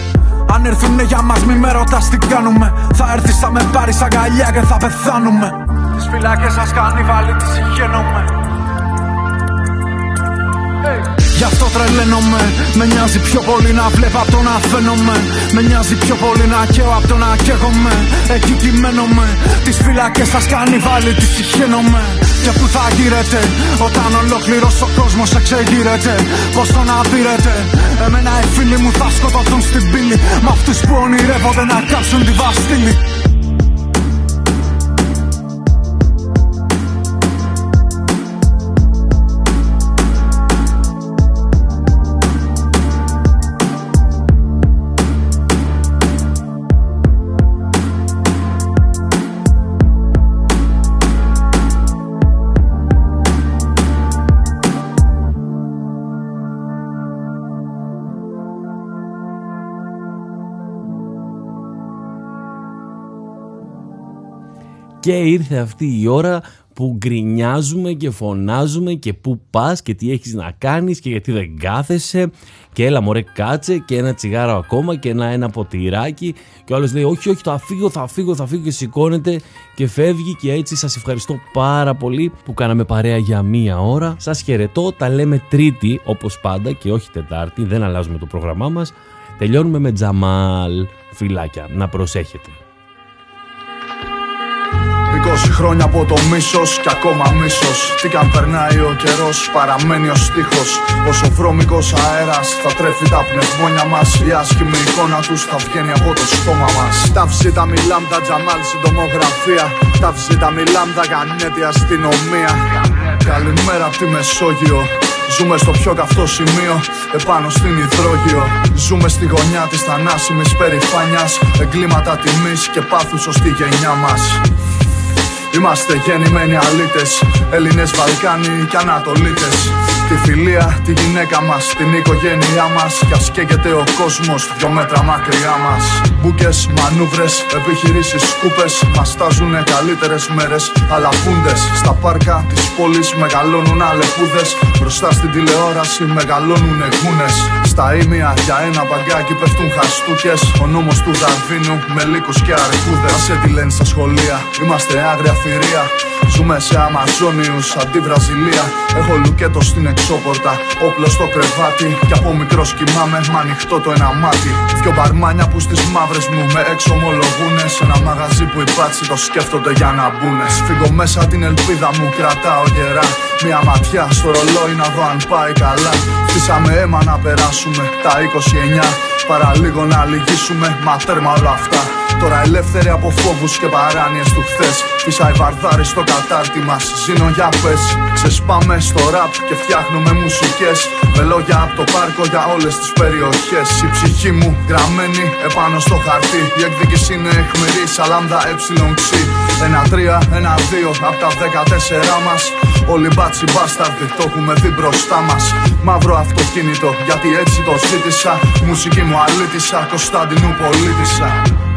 Αν έρθουνε για μας μη με ρωτάς τι κάνουμε Θα έρθεις θα με πάρεις αγκαλιά και θα πεθάνουμε Τις φυλάκες σας κάνει βάλει τις συγχαίνομαι Γι' αυτό τρελαίνομαι. Με νοιάζει πιο πολύ να βλέπω από το να φαίνομαι. Με νοιάζει πιο πολύ να καίω από το να καίγομαι. Εκεί κειμένομαι Τις φυλακές σας κάνει βάλει τις συγχαίνομαι Και που θα γύρετε Όταν ολόκληρος ο κόσμος εξεγείρεται; Πως το να πήρετε; Εμένα οι φίλοι μου θα σκοτωθούν στην πύλη. Μ' αυτούς που ονειρεύονται να κάψουν τη βαστήλη Και ήρθε αυτή η ώρα που γκρινιάζουμε και φωνάζουμε και πού πας και τι έχεις να κάνεις και γιατί δεν κάθεσαι. Και έλα μωρέ κάτσε και ένα τσιγάρο ακόμα και ένα, ένα ποτηράκι. Και ο άλλος λέει όχι όχι θα φύγω θα φύγω θα φύγω και σηκώνεται και φεύγει και έτσι σας ευχαριστώ πάρα πολύ που κάναμε παρέα για μία ώρα. Σας χαιρετώ τα λέμε τρίτη όπως πάντα και όχι τετάρτη δεν αλλάζουμε το πρόγραμμά μας. Τελειώνουμε με τζαμάλ. Φυλάκια να προσέχετε. 20 χρόνια από το μίσος και ακόμα μίσος. Τι καν περνάει ο καιρός, παραμένει ο στίχος. Όσο βρώμικος αέρας θα τρέφει τα πνευμόνια μας. Η άσχημη εικόνα τους θα βγαίνει από το στόμα μας. Τα τα μιλάμ, τα τζαμάλ, συντομογραφία. Τα τα μιλάμ, τα γανέτη αστυνομία. Καλημέρα από τη Μεσόγειο. Ζούμε στο πιο καυτό σημείο, επάνω στην υδρόγειο. Ζούμε στη γωνιά της θανάσιμης περηφάνεια. Εγκλήματα τιμής και πάθους ως τη γενιά μας. Είμαστε γεννημένοι αλήτες, Έλληνες, Βαλκάνοι και Ανατολίτες. Τη φιλία, τη γυναίκα μας, την οικογένειά μας. Κι ας καίγεται ο κόσμος δυο μέτρα μακριά μας. Μπουκε, μανούβρες, επιχειρήσεις, σκούπες. Μας τάζουνε καλύτερες μέρες. Αλλά πούντε στα πάρκα της πόλης μεγαλώνουν αλεπούδες. Μπροστά στην τηλεόραση μεγαλώνουν γούνε. Στα ίμια για ένα μπαγκάκι πέφτουν χαστούκες. Ο νόμος του Δαρβίνου με λύκους και αρκούδες. Σε τι λένε στα σχολεία, είμαστε άγρια θηρία. Ζούμε σε Αμαζόνιους αντί Βραζιλία. Έχω λουκέτο στην εξώπορτα, όπλο στο κρεβάτι. Κι από μικρό κοιμάμαι μ' ανοιχτό το ένα μάτι. Δυο μπαρμάνια που στις μαύρες μου με εξομολογούνε. Σε ένα μαγαζί που υπάρξει το σκέφτονται για να μπουνε Σφίγγω μέσα την ελπίδα μου, κρατάω γερά Μια ματιά στο ρολόι να δω αν πάει καλά. Φτύσαμε αίμα να περάσουμε τα 29 Παραλίγο να λυγίσουμε, μα τέρμα όλα αυτά. Τώρα ελεύθεροι από φόβους και παράνοιες του χθες. Φυσάει βαρδάρι στο κατάρτι μας Ζήνω για πες. Ξεσπάμε στο ραπ και φτιάχνουμε μουσικές. Με λόγια από το πάρκο για όλες τις περιοχές. Η ψυχή μου γραμμένη επάνω στο χαρτί. Η εκδίκηση είναι εχμηρή σαλάμδα ε ξύ. Ένα τρία, ένα δύο από τα δεκατέσσερα μας. Όλοι μπάτσι μπάσταρδοι το έχουμε δει μπροστά μας. Μαύρο αυτοκίνητο γιατί έτσι το ζήτησα. Μουσική μου αλήτησα Κωνσταντινού πολίτησα